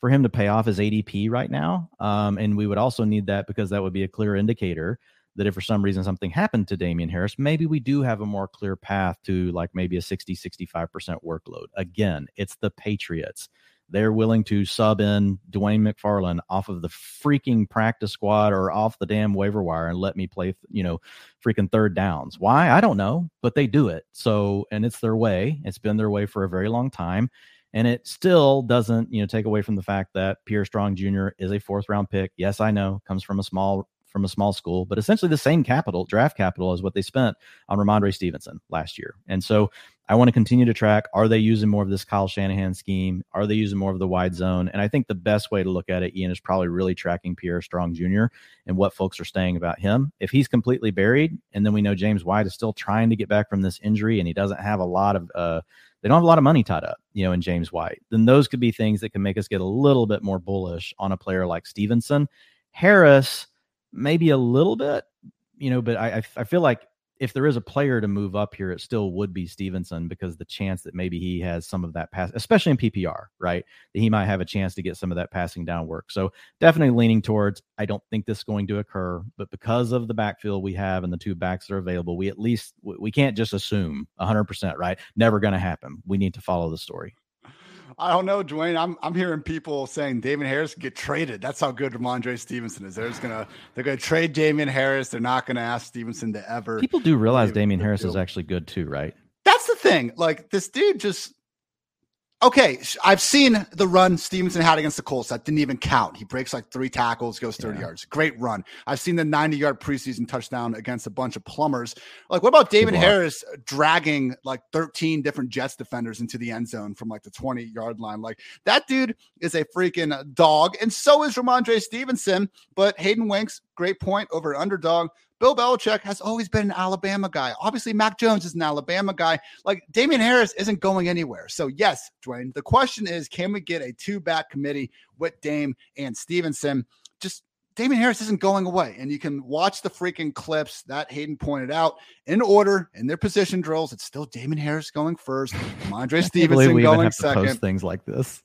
for him to pay off his ADP right now. Um, and we would also need that because that would be a clear indicator that if for some reason something happened to Damien Harris, maybe we do have a more clear path to like maybe a 60, 65% workload. Again, it's the Patriots they're willing to sub in Dwain McFarland off of the freaking practice squad or off the damn waiver wire and let me play, you know, freaking third downs. Why? I don't know, but they do it. So, and it's their way. It's been their way for a very long time. And it still doesn't, you know, take away from the fact that Pierre Strong Jr. is a fourth round pick. Yes, I know, comes from a small from a small school, but essentially the same capital, draft capital, as what they spent on Rhamondre Stevenson last year. And so I want to continue to track are they using more of this Kyle Shanahan scheme? Are they using more of the wide zone? And I think the best way to look at it, Ian, is probably really tracking Pierre Strong Jr. and what folks are saying about him. If he's completely buried, and then we know James White is still trying to get back from this injury and he doesn't have a lot of, uh, they don't have a lot of money tied up, you know, in James White, then those could be things that can make us get a little bit more bullish on a player like Stevenson. Harris, maybe a little bit, you know, but I I feel like if there is a player to move up here, it still would be Stevenson because the chance that maybe he has some of that pass, especially in PPR, right? That he might have a chance to get some of that passing down work. So definitely leaning towards, I don't think this is going to occur, but because of the backfield we have and the two backs that are available, we at least, we can't just assume 100%, right? Never going to happen. We need to follow the story. I don't know, Dwain. I'm I'm hearing people saying Damien Harris get traded. That's how good Rhamondre Stevenson is. They're just gonna they're gonna trade Damien Harris. They're not gonna ask Stevenson to ever. People do realize Damien Harris is actually good too, right? That's the thing. Like this dude just Okay, I've seen the run Stevenson had against the Colts. That didn't even count. He breaks like three tackles, goes 30 yeah. yards. Great run. I've seen the 90 yard preseason touchdown against a bunch of plumbers. Like, what about David Harris dragging like 13 different Jets defenders into the end zone from like the 20 yard line? Like, that dude is a freaking dog. And so is Rhamondre Stevenson. But Hayden Winks, great point over underdog. Bill Belichick has always been an Alabama guy. Obviously, Mac Jones is an Alabama guy. Like Damien Harris isn't going anywhere. So, yes, Dwain, the question is can we get a two back committee with Dame and Stevenson? Just Damien Harris isn't going away. And you can watch the freaking clips that Hayden pointed out in order in their position drills. It's still Damien Harris going first, Andre Stevenson going second. things like this.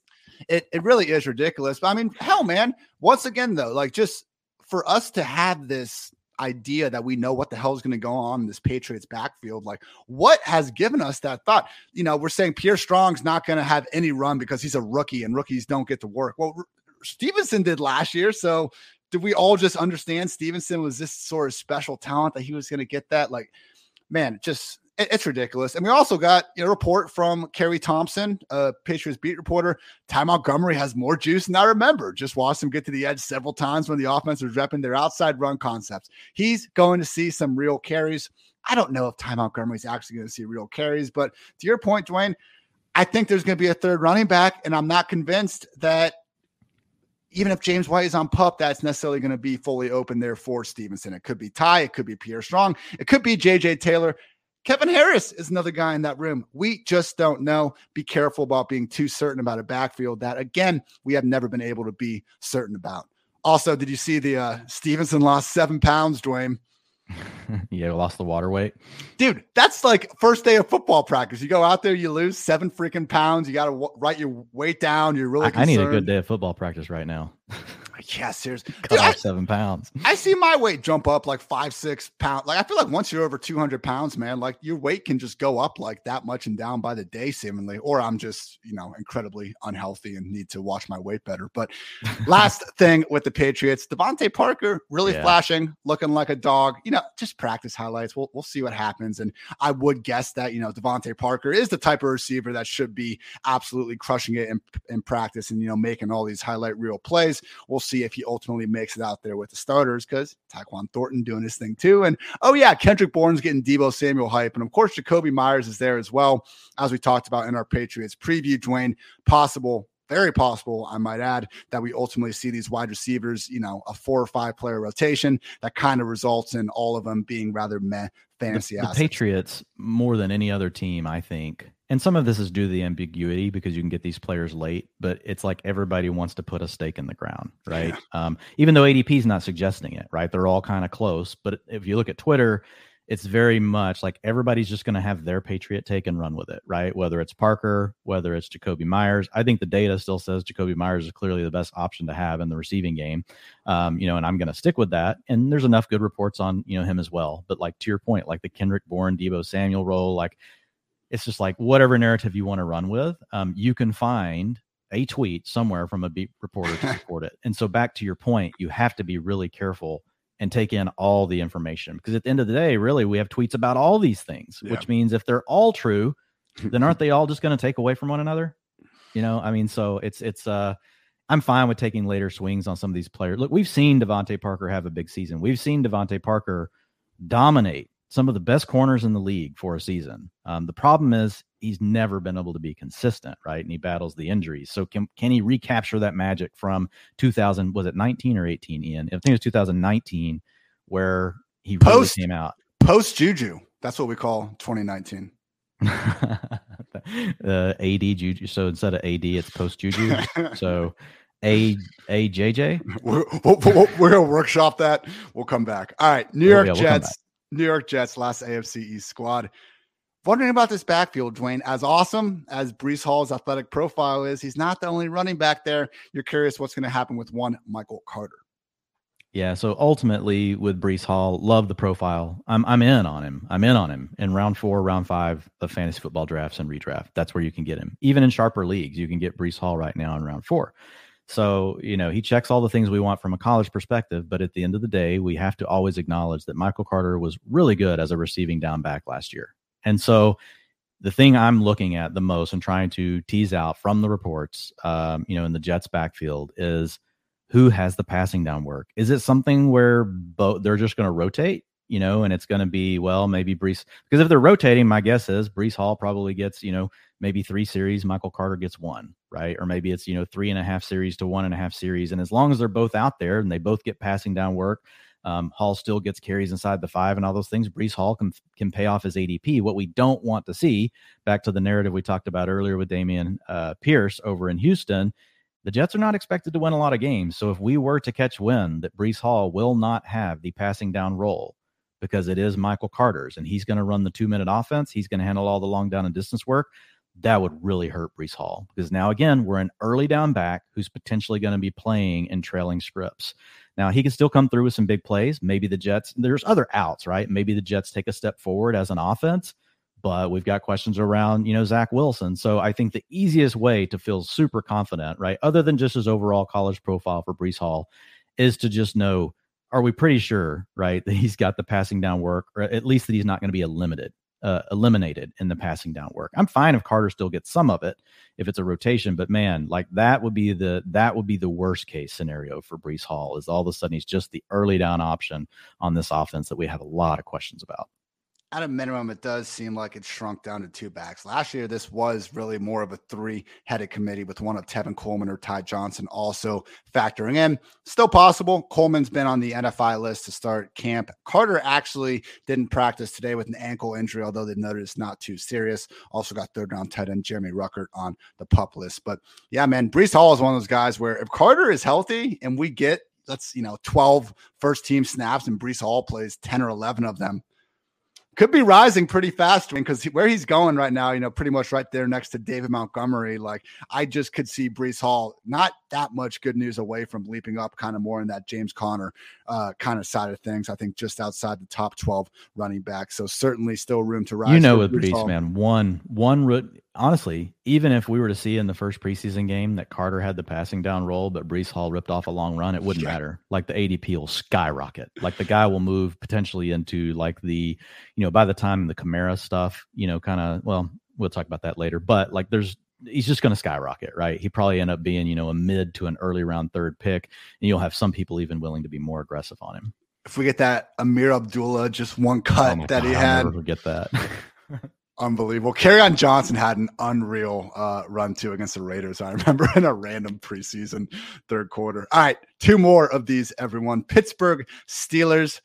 It, it really is ridiculous. But I mean, hell, man. Once again, though, like just for us to have this idea that we know what the hell is going to go on in this Patriots backfield. Like, what has given us that thought? You know, we're saying Pierre Strong's not going to have any run because he's a rookie and rookies don't get to work. Well, Stevenson did last year. So, did we all just understand Stevenson was this sort of special talent that he was going to get that? Like, man, just it's ridiculous. And we also got a report from Kerry Thompson, a Patriots beat reporter. Ty Montgomery has more juice than I remember. Just watched him get to the edge several times when the offense was repping their outside run concepts. He's going to see some real carries. I don't know if Ty Montgomery is actually going to see real carries, but to your point, Dwain, I think there's going to be a third running back, and I'm not convinced that even if James White is on pup, that's necessarily going to be fully open there for Stevenson. It could be Ty, it could be Pierre Strong, it could be JJ Taylor. Kevin Harris is another guy in that room. We just don't know. Be careful about being too certain about a backfield that, again, we have never been able to be certain about. Also, did you see the uh, Stevenson lost seven pounds, Dwain? yeah, lost the water weight. Dude, that's like first day of football practice. You go out there, you lose seven freaking pounds. You got to w- write your weight down. You're really I, I need a good day of football practice right now. Yeah, seriously. Cut Dude, off I, seven pounds. I see my weight jump up like five, six pounds. Like I feel like once you're over 200 pounds, man, like your weight can just go up like that much and down by the day, seemingly. Or I'm just, you know, incredibly unhealthy and need to watch my weight better. But last thing with the Patriots, DeVante Parker really yeah. flashing, looking like a dog. You know, just practice highlights. We'll we'll see what happens. And I would guess that you know DeVante Parker is the type of receiver that should be absolutely crushing it in, in practice and you know making all these highlight reel plays. We'll see if he ultimately makes it out there with the starters because Tyquan Thornton doing his thing too. And oh, yeah, Kendrick Bourne's getting Deebo Samuel hype. And of course, Jakobi Meyers is there as well, as we talked about in our Patriots preview, Dwain. Possible very possible, I might add, that we ultimately see these wide receivers, you know, a four or five player rotation that kind of results in all of them being rather meh fantasy the, the Patriots, more than any other team, I think, and some of this is due to the ambiguity because you can get these players late, but it's like everybody wants to put a stake in the ground, right? Yeah. Um, even though ADP is not suggesting it, right? They're all kind of close. But if you look at Twitter, it's very much like everybody's just going to have their Patriot take and run with it, right? Whether it's Parker, whether it's Jakobi Meyers. I think the data still says Jakobi Meyers is clearly the best option to have in the receiving game. Um, you know, and I'm going to stick with that. And there's enough good reports on, you know, him as well. But like to your point, like the Kendrick Bourne, Deebo Samuel role, like it's just like whatever narrative you want to run with, um, you can find a tweet somewhere from a beat reporter to support it. And so back to your point, you have to be really careful and take in all the information because at the end of the day, really, we have tweets about all these things, yeah. which means if they're all true, then aren't they all just going to take away from one another? You know, I mean, so it's it's uh I'm fine with taking later swings on some of these players. Look, we've seen DeVante Parker have a big season. We've seen DeVante Parker dominate some of the best corners in the league for a season. Um, the problem is he's never been able to be consistent, right? And he battles the injuries. So can can he recapture that magic from 2000? Was it 19 or 18? Ian, I think it was 2019 where he post, really came out post Juju. That's what we call 2019. uh, AD Juju. So instead of AD, it's post Juju. so a AJJ. We're, we're, we're, gonna workshop that. We'll come back. All right, New York oh, yeah, Jets. New York Jets, last AFC East squad. Wondering about this backfield, Dwain. As awesome as Breece Hall's athletic profile is, he's not the only running back there. You're curious what's going to happen with one Michael Carter. Yeah, so ultimately with Breece Hall, love the profile. I'm I'm in on him. I'm in on him in round four, round five of fantasy football drafts and redraft. That's where you can get him. Even in sharper leagues, you can get Breece Hall right now in round four. So, you know, he checks all the things we want from a college perspective, but at the end of the day, we have to always acknowledge that Michael Carter was really good as a receiving down back last year. And so the thing I'm looking at the most and trying to tease out from the reports, um, you know, in the Jets backfield is who has the passing down work? Is it something where both they're just going to rotate, you know, and it's going to be well, maybe Breece. because if they're rotating, my guess is Breece Hall probably gets, you know, maybe three series, Michael Carter gets one, right? Or maybe it's you know three and a half series to one and a half series, and as long as they're both out there and they both get passing down work. Um, Hall still gets carries inside the five and all those things. Breece Hall can can pay off his ADP. What we don't want to see, back to the narrative we talked about earlier with Dameon uh, Pierce over in Houston, the Jets are not expected to win a lot of games. So if we were to catch wind that Breece Hall will not have the passing down role because it is Michael Carter's and he's going to run the two minute offense, he's going to handle all the long down and distance work. That would really hurt Breece Hall because now again we're an early down back who's potentially going to be playing in trailing scripts. Now he can still come through with some big plays. Maybe the Jets. There's other outs, right? Maybe the Jets take a step forward as an offense but we've got questions around, you know, Zach Wilson. So I think the easiest way to feel super confident, right, other than just his overall college profile for Breece Hall, is to just know, are we pretty sure, right, that he's got the passing down work, or at least that he's not going to be eliminated, uh, eliminated in the passing down work. I'm fine if Carter still gets some of it if it's a rotation, but man, like that would be the that would be the worst case scenario for Breece Hall. Is all of a sudden he's just the early down option on this offense that we have a lot of questions about at a minimum, it does seem like it's shrunk down to two backs. Last year, this was really more of a three headed committee with one of Tevin Coleman or Ty Johnson also factoring in. Still possible. Coleman's been on the NFI list to start camp. Carter actually didn't practice today with an ankle injury, although they noted it's not too serious. Also got third round tight end Jeremy Ruckert on the pup list. But yeah, man, Breece Hall is one of those guys where if Carter is healthy and we get let's you know 12 first team snaps and Breece Hall plays 10 or 11 of them could be rising pretty fast because where he's going right now, you know, pretty much right there next to David Montgomery. Like I just could see Breece Hall not that much good news away from leaping up kind of more in that James Conner uh, kind of side of things. I think just outside the top 12 running back. So certainly still room to rise. You know, with Breece, man, one, one root, honestly, even if we were to see in the first preseason game that Carter had the passing down role, but Breece Hall ripped off a long run, it wouldn't matter. Like the ADP will skyrocket. Like the guy will move potentially into like the, you know, by the time the Kamara stuff, you know, kind of, well, we'll talk about that later, but like there's, he's just going to skyrocket, right? He probably end up being, you know, a mid to an early round third pick, and you'll have some people even willing to be more aggressive on him. If we get that Ameer Abdullah, just one oh cut oh that God, he had, I'll forget that. Unbelievable. Kerryon Johnson had an unreal uh, run too against the Raiders. I remember in a random preseason third quarter. All right, two more of these, everyone. Pittsburgh Steelers.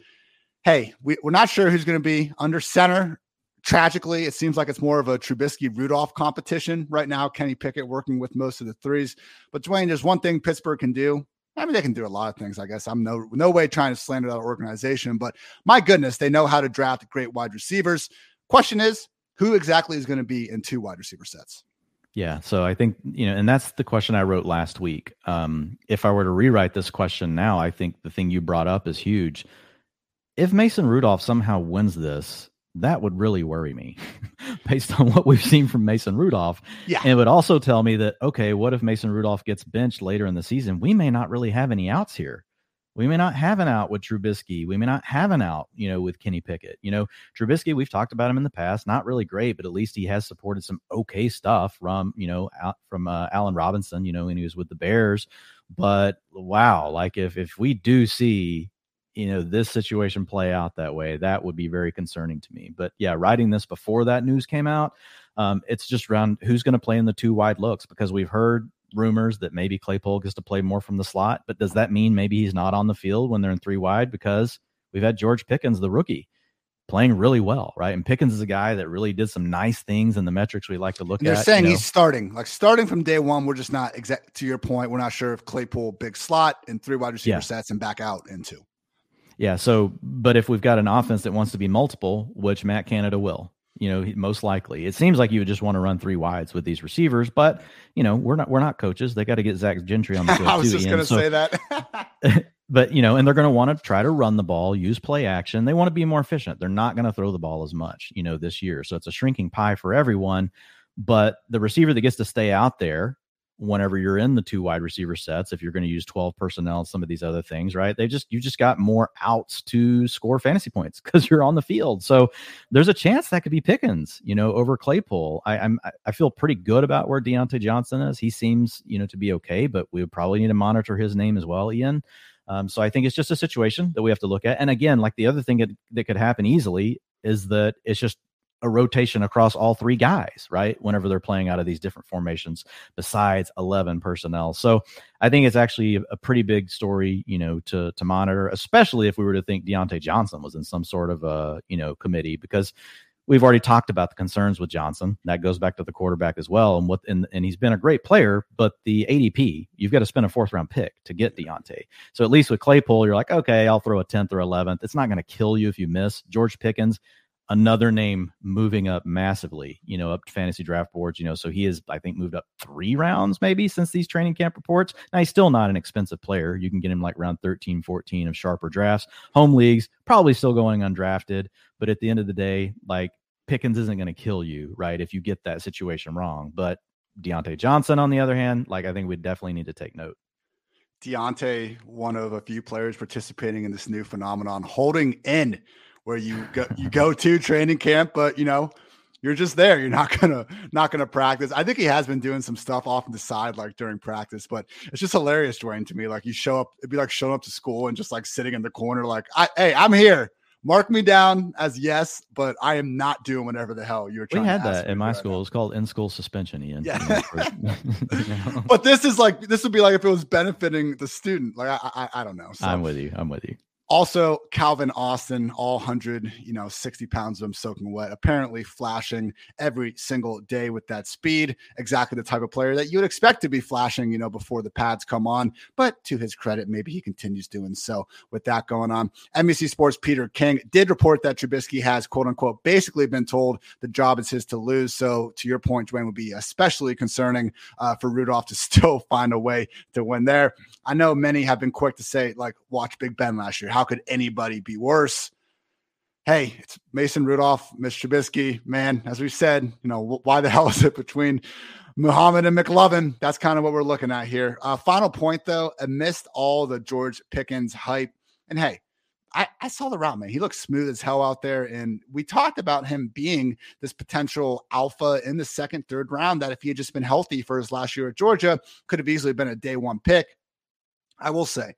Hey, we, we're not sure who's going to be under center. Tragically, it seems like it's more of a Trubisky Rudolph competition right now. Kenny Pickett working with most of the threes. But Dwain, there's one thing Pittsburgh can do. I mean, they can do a lot of things, I guess. I'm no no way trying to slander that organization, but my goodness, they know how to draft great wide receivers. Question is, who exactly is going to be in two wide receiver sets? Yeah, so I think you know, and that's the question I wrote last week. Um, if I were to rewrite this question now, I think the thing you brought up is huge. If Mason Rudolph somehow wins this, that would really worry me, based on what we've seen from Mason Rudolph. Yeah, and it would also tell me that okay, what if Mason Rudolph gets benched later in the season? We may not really have any outs here. We may not have an out with Trubisky. We may not have an out, you know, with Kenny Pickett. You know, Trubisky, we've talked about him in the past. Not really great, but at least he has supported some okay stuff from, you know, out from uh, Allen Robinson, you know, when he was with the Bears. But wow, like if if we do see, you know, this situation play out that way, that would be very concerning to me. But yeah, writing this before that news came out, um, it's just around who's going to play in the two wide looks because we've heard rumors that maybe Claypool gets to play more from the slot, but does that mean maybe he's not on the field when they're in three wide? Because we've had George Pickens, the rookie, playing really well, right? And Pickens is a guy that really did some nice things in the metrics we like to look and at. They're saying you know? he's starting, like starting from day one. We're just not exact to your point. We're not sure if Claypool big slot and three wide receiver yeah. sets and back out into. Yeah. So, but if we've got an offense that wants to be multiple, which Matt Canada will, you know, most likely, it seems like you would just want to run three wides with these receivers. But you know, we're not we're not coaches. They got to get Zach Gentry on the field. I was too, just going to so, say that. but you know, and they're going to want to try to run the ball, use play action. They want to be more efficient. They're not going to throw the ball as much, you know, this year. So it's a shrinking pie for everyone. But the receiver that gets to stay out there whenever you're in the two wide receiver sets if you're going to use 12 personnel and some of these other things right? They just you just got more outs to score fantasy points because you're on the field. So there's a chance that could be pickens you know over claypool. I i'm i feel pretty good about where Diontae johnson is. He seems you know to be okay but we would probably need to monitor his name as well ian. Um, so i think it's just a situation that we have to look at. And again like the other thing that, that could happen easily is that it's just a rotation across all three guys, right? Whenever they're playing out of these different formations, besides eleven personnel. So I think it's actually a pretty big story, you know, to to monitor, especially if we were to think Diontae Johnson was in some sort of a you know committee because we've already talked about the concerns with Johnson. That goes back to the quarterback as well. And what and, and he's been a great player, but the ADP, you've got to spend a fourth round pick to get Diontae. So at least with Claypool, you're like, okay, I'll throw a tenth or eleventh. It's not going to kill you if you miss. George Pickens, another name moving up massively, you know, up to fantasy draft boards, you know, so he has, I think, moved up three rounds maybe since these training camp reports. Now, he's still not an expensive player. You can get him like round 13, 14 of sharper drafts. Home leagues, probably still going undrafted. But at the end of the day, like Pickens isn't going to kill you, right? If you get that situation wrong. But Diontae Johnson, on the other hand, like I think we definitely need to take note. Diontae, one of a few players participating in this new phenomenon, holding in where you go you go to training camp, but you know you're just there. You're not gonna not gonna practice. I think he has been doing some stuff off on the side, like during practice, but it's just hilarious, Dwain, to me. Like you show up, it'd be like showing up to school and just like sitting in the corner, like, I, hey, I'm here. Mark me down as yes, but I am not doing whatever the hell you're trying. We had that in my right school. Now. It was called in school suspension, Ian. Yeah. you know? But this is like this would be like if it was benefiting the student. Like I, I, I don't know. So, I'm with you. I'm with you. Also, Calvin Austin, all 100, you know, 60 pounds of him soaking wet, apparently flashing every single day with that speed. Exactly the type of player that you would expect to be flashing, you know, before the pads come on. But to his credit, maybe he continues doing so with that going on. NBC Sports Peter King did report that Trubisky has, quote unquote, basically been told the job is his to lose. So, to your point, Dwain, would be especially concerning uh, for Rudolph to still find a way to win there. I know many have been quick to say, like, watch Big Ben last year. How could anybody be worse? Hey, it's Mason Rudolph, Mitch Trubisky. Man, as we said, you know, why the hell is it between Muhammad and McLovin? That's kind of what we're looking at here. Uh, final point, though, amidst all the George Pickens hype, and hey, I, I, saw the route, man. He looks smooth as hell out there. And we talked about him being this potential alpha in the second, third round that if he had just been healthy for his last year at Georgia, could have easily been a day one pick. I will say,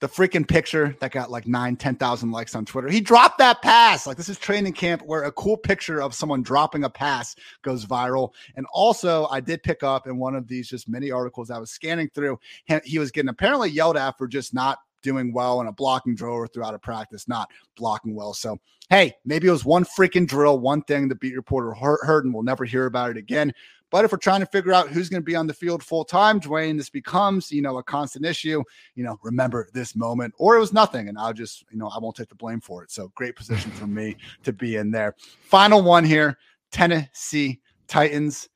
the freaking picture that got like nine, 10,000 likes on Twitter. He dropped that pass. Like this is training camp where a cool picture of someone dropping a pass goes viral. And also, I did pick up in one of these just many articles I was scanning through, he was getting apparently yelled at for just not doing well in a blocking drill or throughout a practice, not blocking well. So, hey, maybe it was one freaking drill, one thing the beat reporter heard, and we'll never hear about it again. But if we're trying to figure out who's going to be on the field full time, Dwain, this becomes, you know, a constant issue. You know, remember this moment, or it was nothing, and I'll just, you know, I won't take the blame for it. So great position for me to be in there. Final one here Tennessee Titans.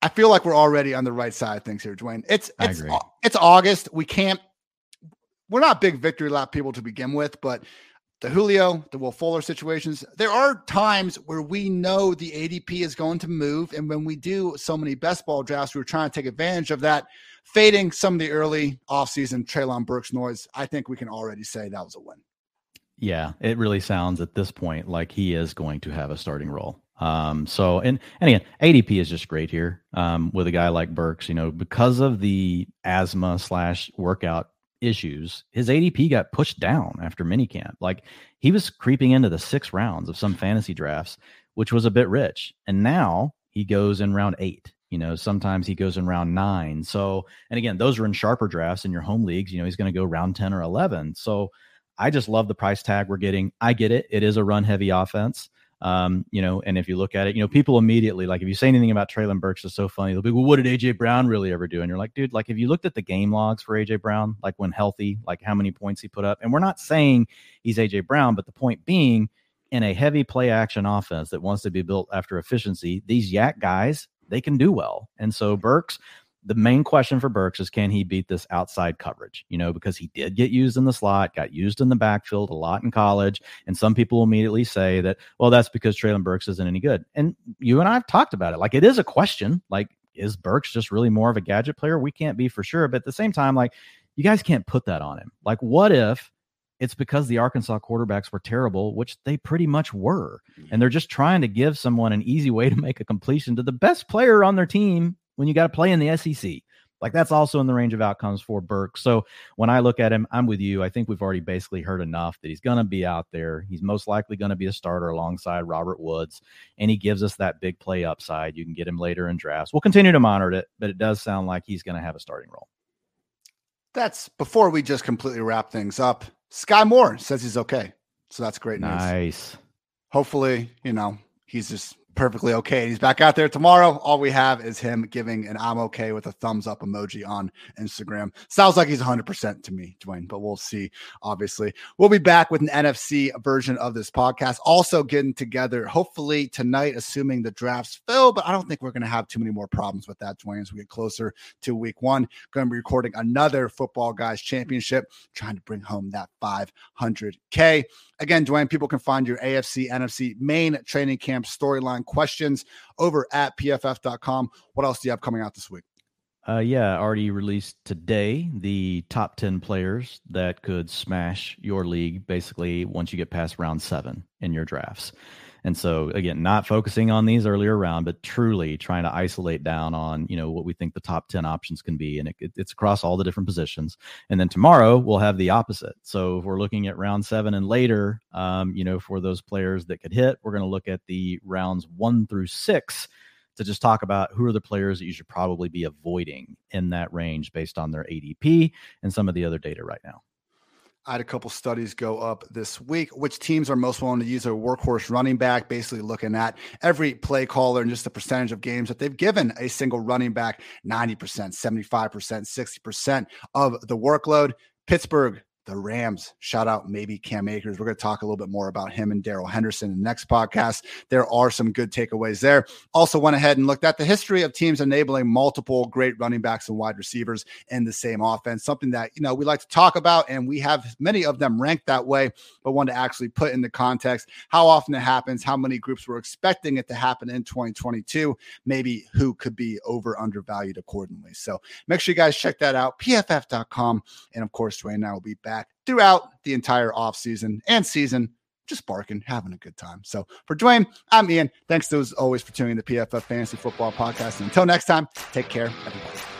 I feel like we're already on the right side of things here, Dwain. It's it's it's August. We can't. We're not big victory lap people to begin with, but the Julio, the Will Fuller situations. There are times where we know the ADP is going to move. And when we do so many best ball drafts, we are trying to take advantage of that, fading some of the early offseason Treylon Burks noise. I think we can already say that was a win. Yeah, it really sounds at this point like he is going to have a starting role. Um, so and and again, ADP is just great here um, with a guy like Burks. You know, because of the asthma slash workout issues, his ADP got pushed down after minicamp. Like he was creeping into the six rounds of some fantasy drafts, which was a bit rich. And now he goes in round eight. You know, sometimes he goes in round nine. So, and again, those are in sharper drafts in your home leagues. You know, he's going to go round 10 or 11. So I just love the price tag we're getting. I get it. It is a run heavy offense. Um, you know, and if you look at it, you know, people immediately like if you say anything about Treylon Burks is so funny, they'll be, well, what did AJ Brown really ever do? And you're like, dude, like if you looked at the game logs for AJ Brown, like when healthy, like how many points he put up, and we're not saying he's AJ Brown, but the point being, in a heavy play action offense that wants to be built after efficiency, these YAC guys, they can do well. And so Burks, the main question for Burks is can he beat this outside coverage? You know, because he did get used in the slot, got used in the backfield a lot in college. And some people immediately say that, well, that's because Treylon Burks isn't any good. And you and I have talked about it. Like it is a question. Like, is Burks just really more of a gadget player? We can't be for sure. But at the same time, like, you guys can't put that on him. Like, what if it's because the Arkansas quarterbacks were terrible, which they pretty much were. And they're just trying to give someone an easy way to make a completion to the best player on their team when you got to play in the SEC. Like that's also in the range of outcomes for Burke. So when I look at him, I'm with you. I think we've already basically heard enough that he's going to be out there. He's most likely going to be a starter alongside Robert Woods, and he gives us that big play upside. You can get him later in drafts. We'll continue to monitor it, but it does sound like he's going to have a starting role. That's before we just completely wrap things up. Skyy Moore says he's okay. So that's great news. Nice. Hopefully, you know, he's just perfectly okay. And He's back out there tomorrow. All we have is him giving an I'm okay with a thumbs up emoji on Instagram. Sounds like he's 100% to me, Dwain, but we'll see. Obviously, we'll be back with an NFC version of this podcast. Also, getting together hopefully tonight, assuming the drafts fill, but I don't think we're going to have too many more problems with that, Dwain, as we get closer to week one. Going to be recording another Football Guys Championship, trying to bring home that 500K. Again, Dwain, people can find your AFC, NFC main training camp storyline questions over at pff.com. What else do you have coming out this week? Uh, yeah, already released today the top 10 players that could smash your league basically once you get past round seven in your drafts. And so again, not focusing on these earlier round, but truly trying to isolate down on, you know, what we think the top 10 options can be. And it, it's across all the different positions. And then tomorrow we'll have the opposite. So if we're looking at round seven and later, um, you know, for those players that could hit, we're going to look at the rounds one through six to just talk about who are the players that you should probably be avoiding in that range based on their ADP and some of the other data right now. I had a couple studies go up this week. Which teams are most willing to use a workhorse running back? Basically, looking at every play caller and just the percentage of games that they've given a single running back 90%, 75%, 60% of the workload. Pittsburgh the Rams. Shout out maybe Cam Akers. We're going to talk a little bit more about him and Darrell Henderson in the next podcast. There are some good takeaways there. Also went ahead and looked at the history of teams enabling multiple great running backs and wide receivers in the same offense. Something that, you know, we like to talk about and we have many of them ranked that way, but want to actually put into context how often it happens, how many groups were expecting it to happen in 2022, maybe who could be over undervalued accordingly. So make sure you guys check that out, pff.com. And of course, Dwain and I will be back back throughout the entire offseason and season, just barking, having a good time. So for Dwain, I'm Ian. Thanks as always for tuning in the PFF Fantasy Football Podcast. And until next time, take care, everybody.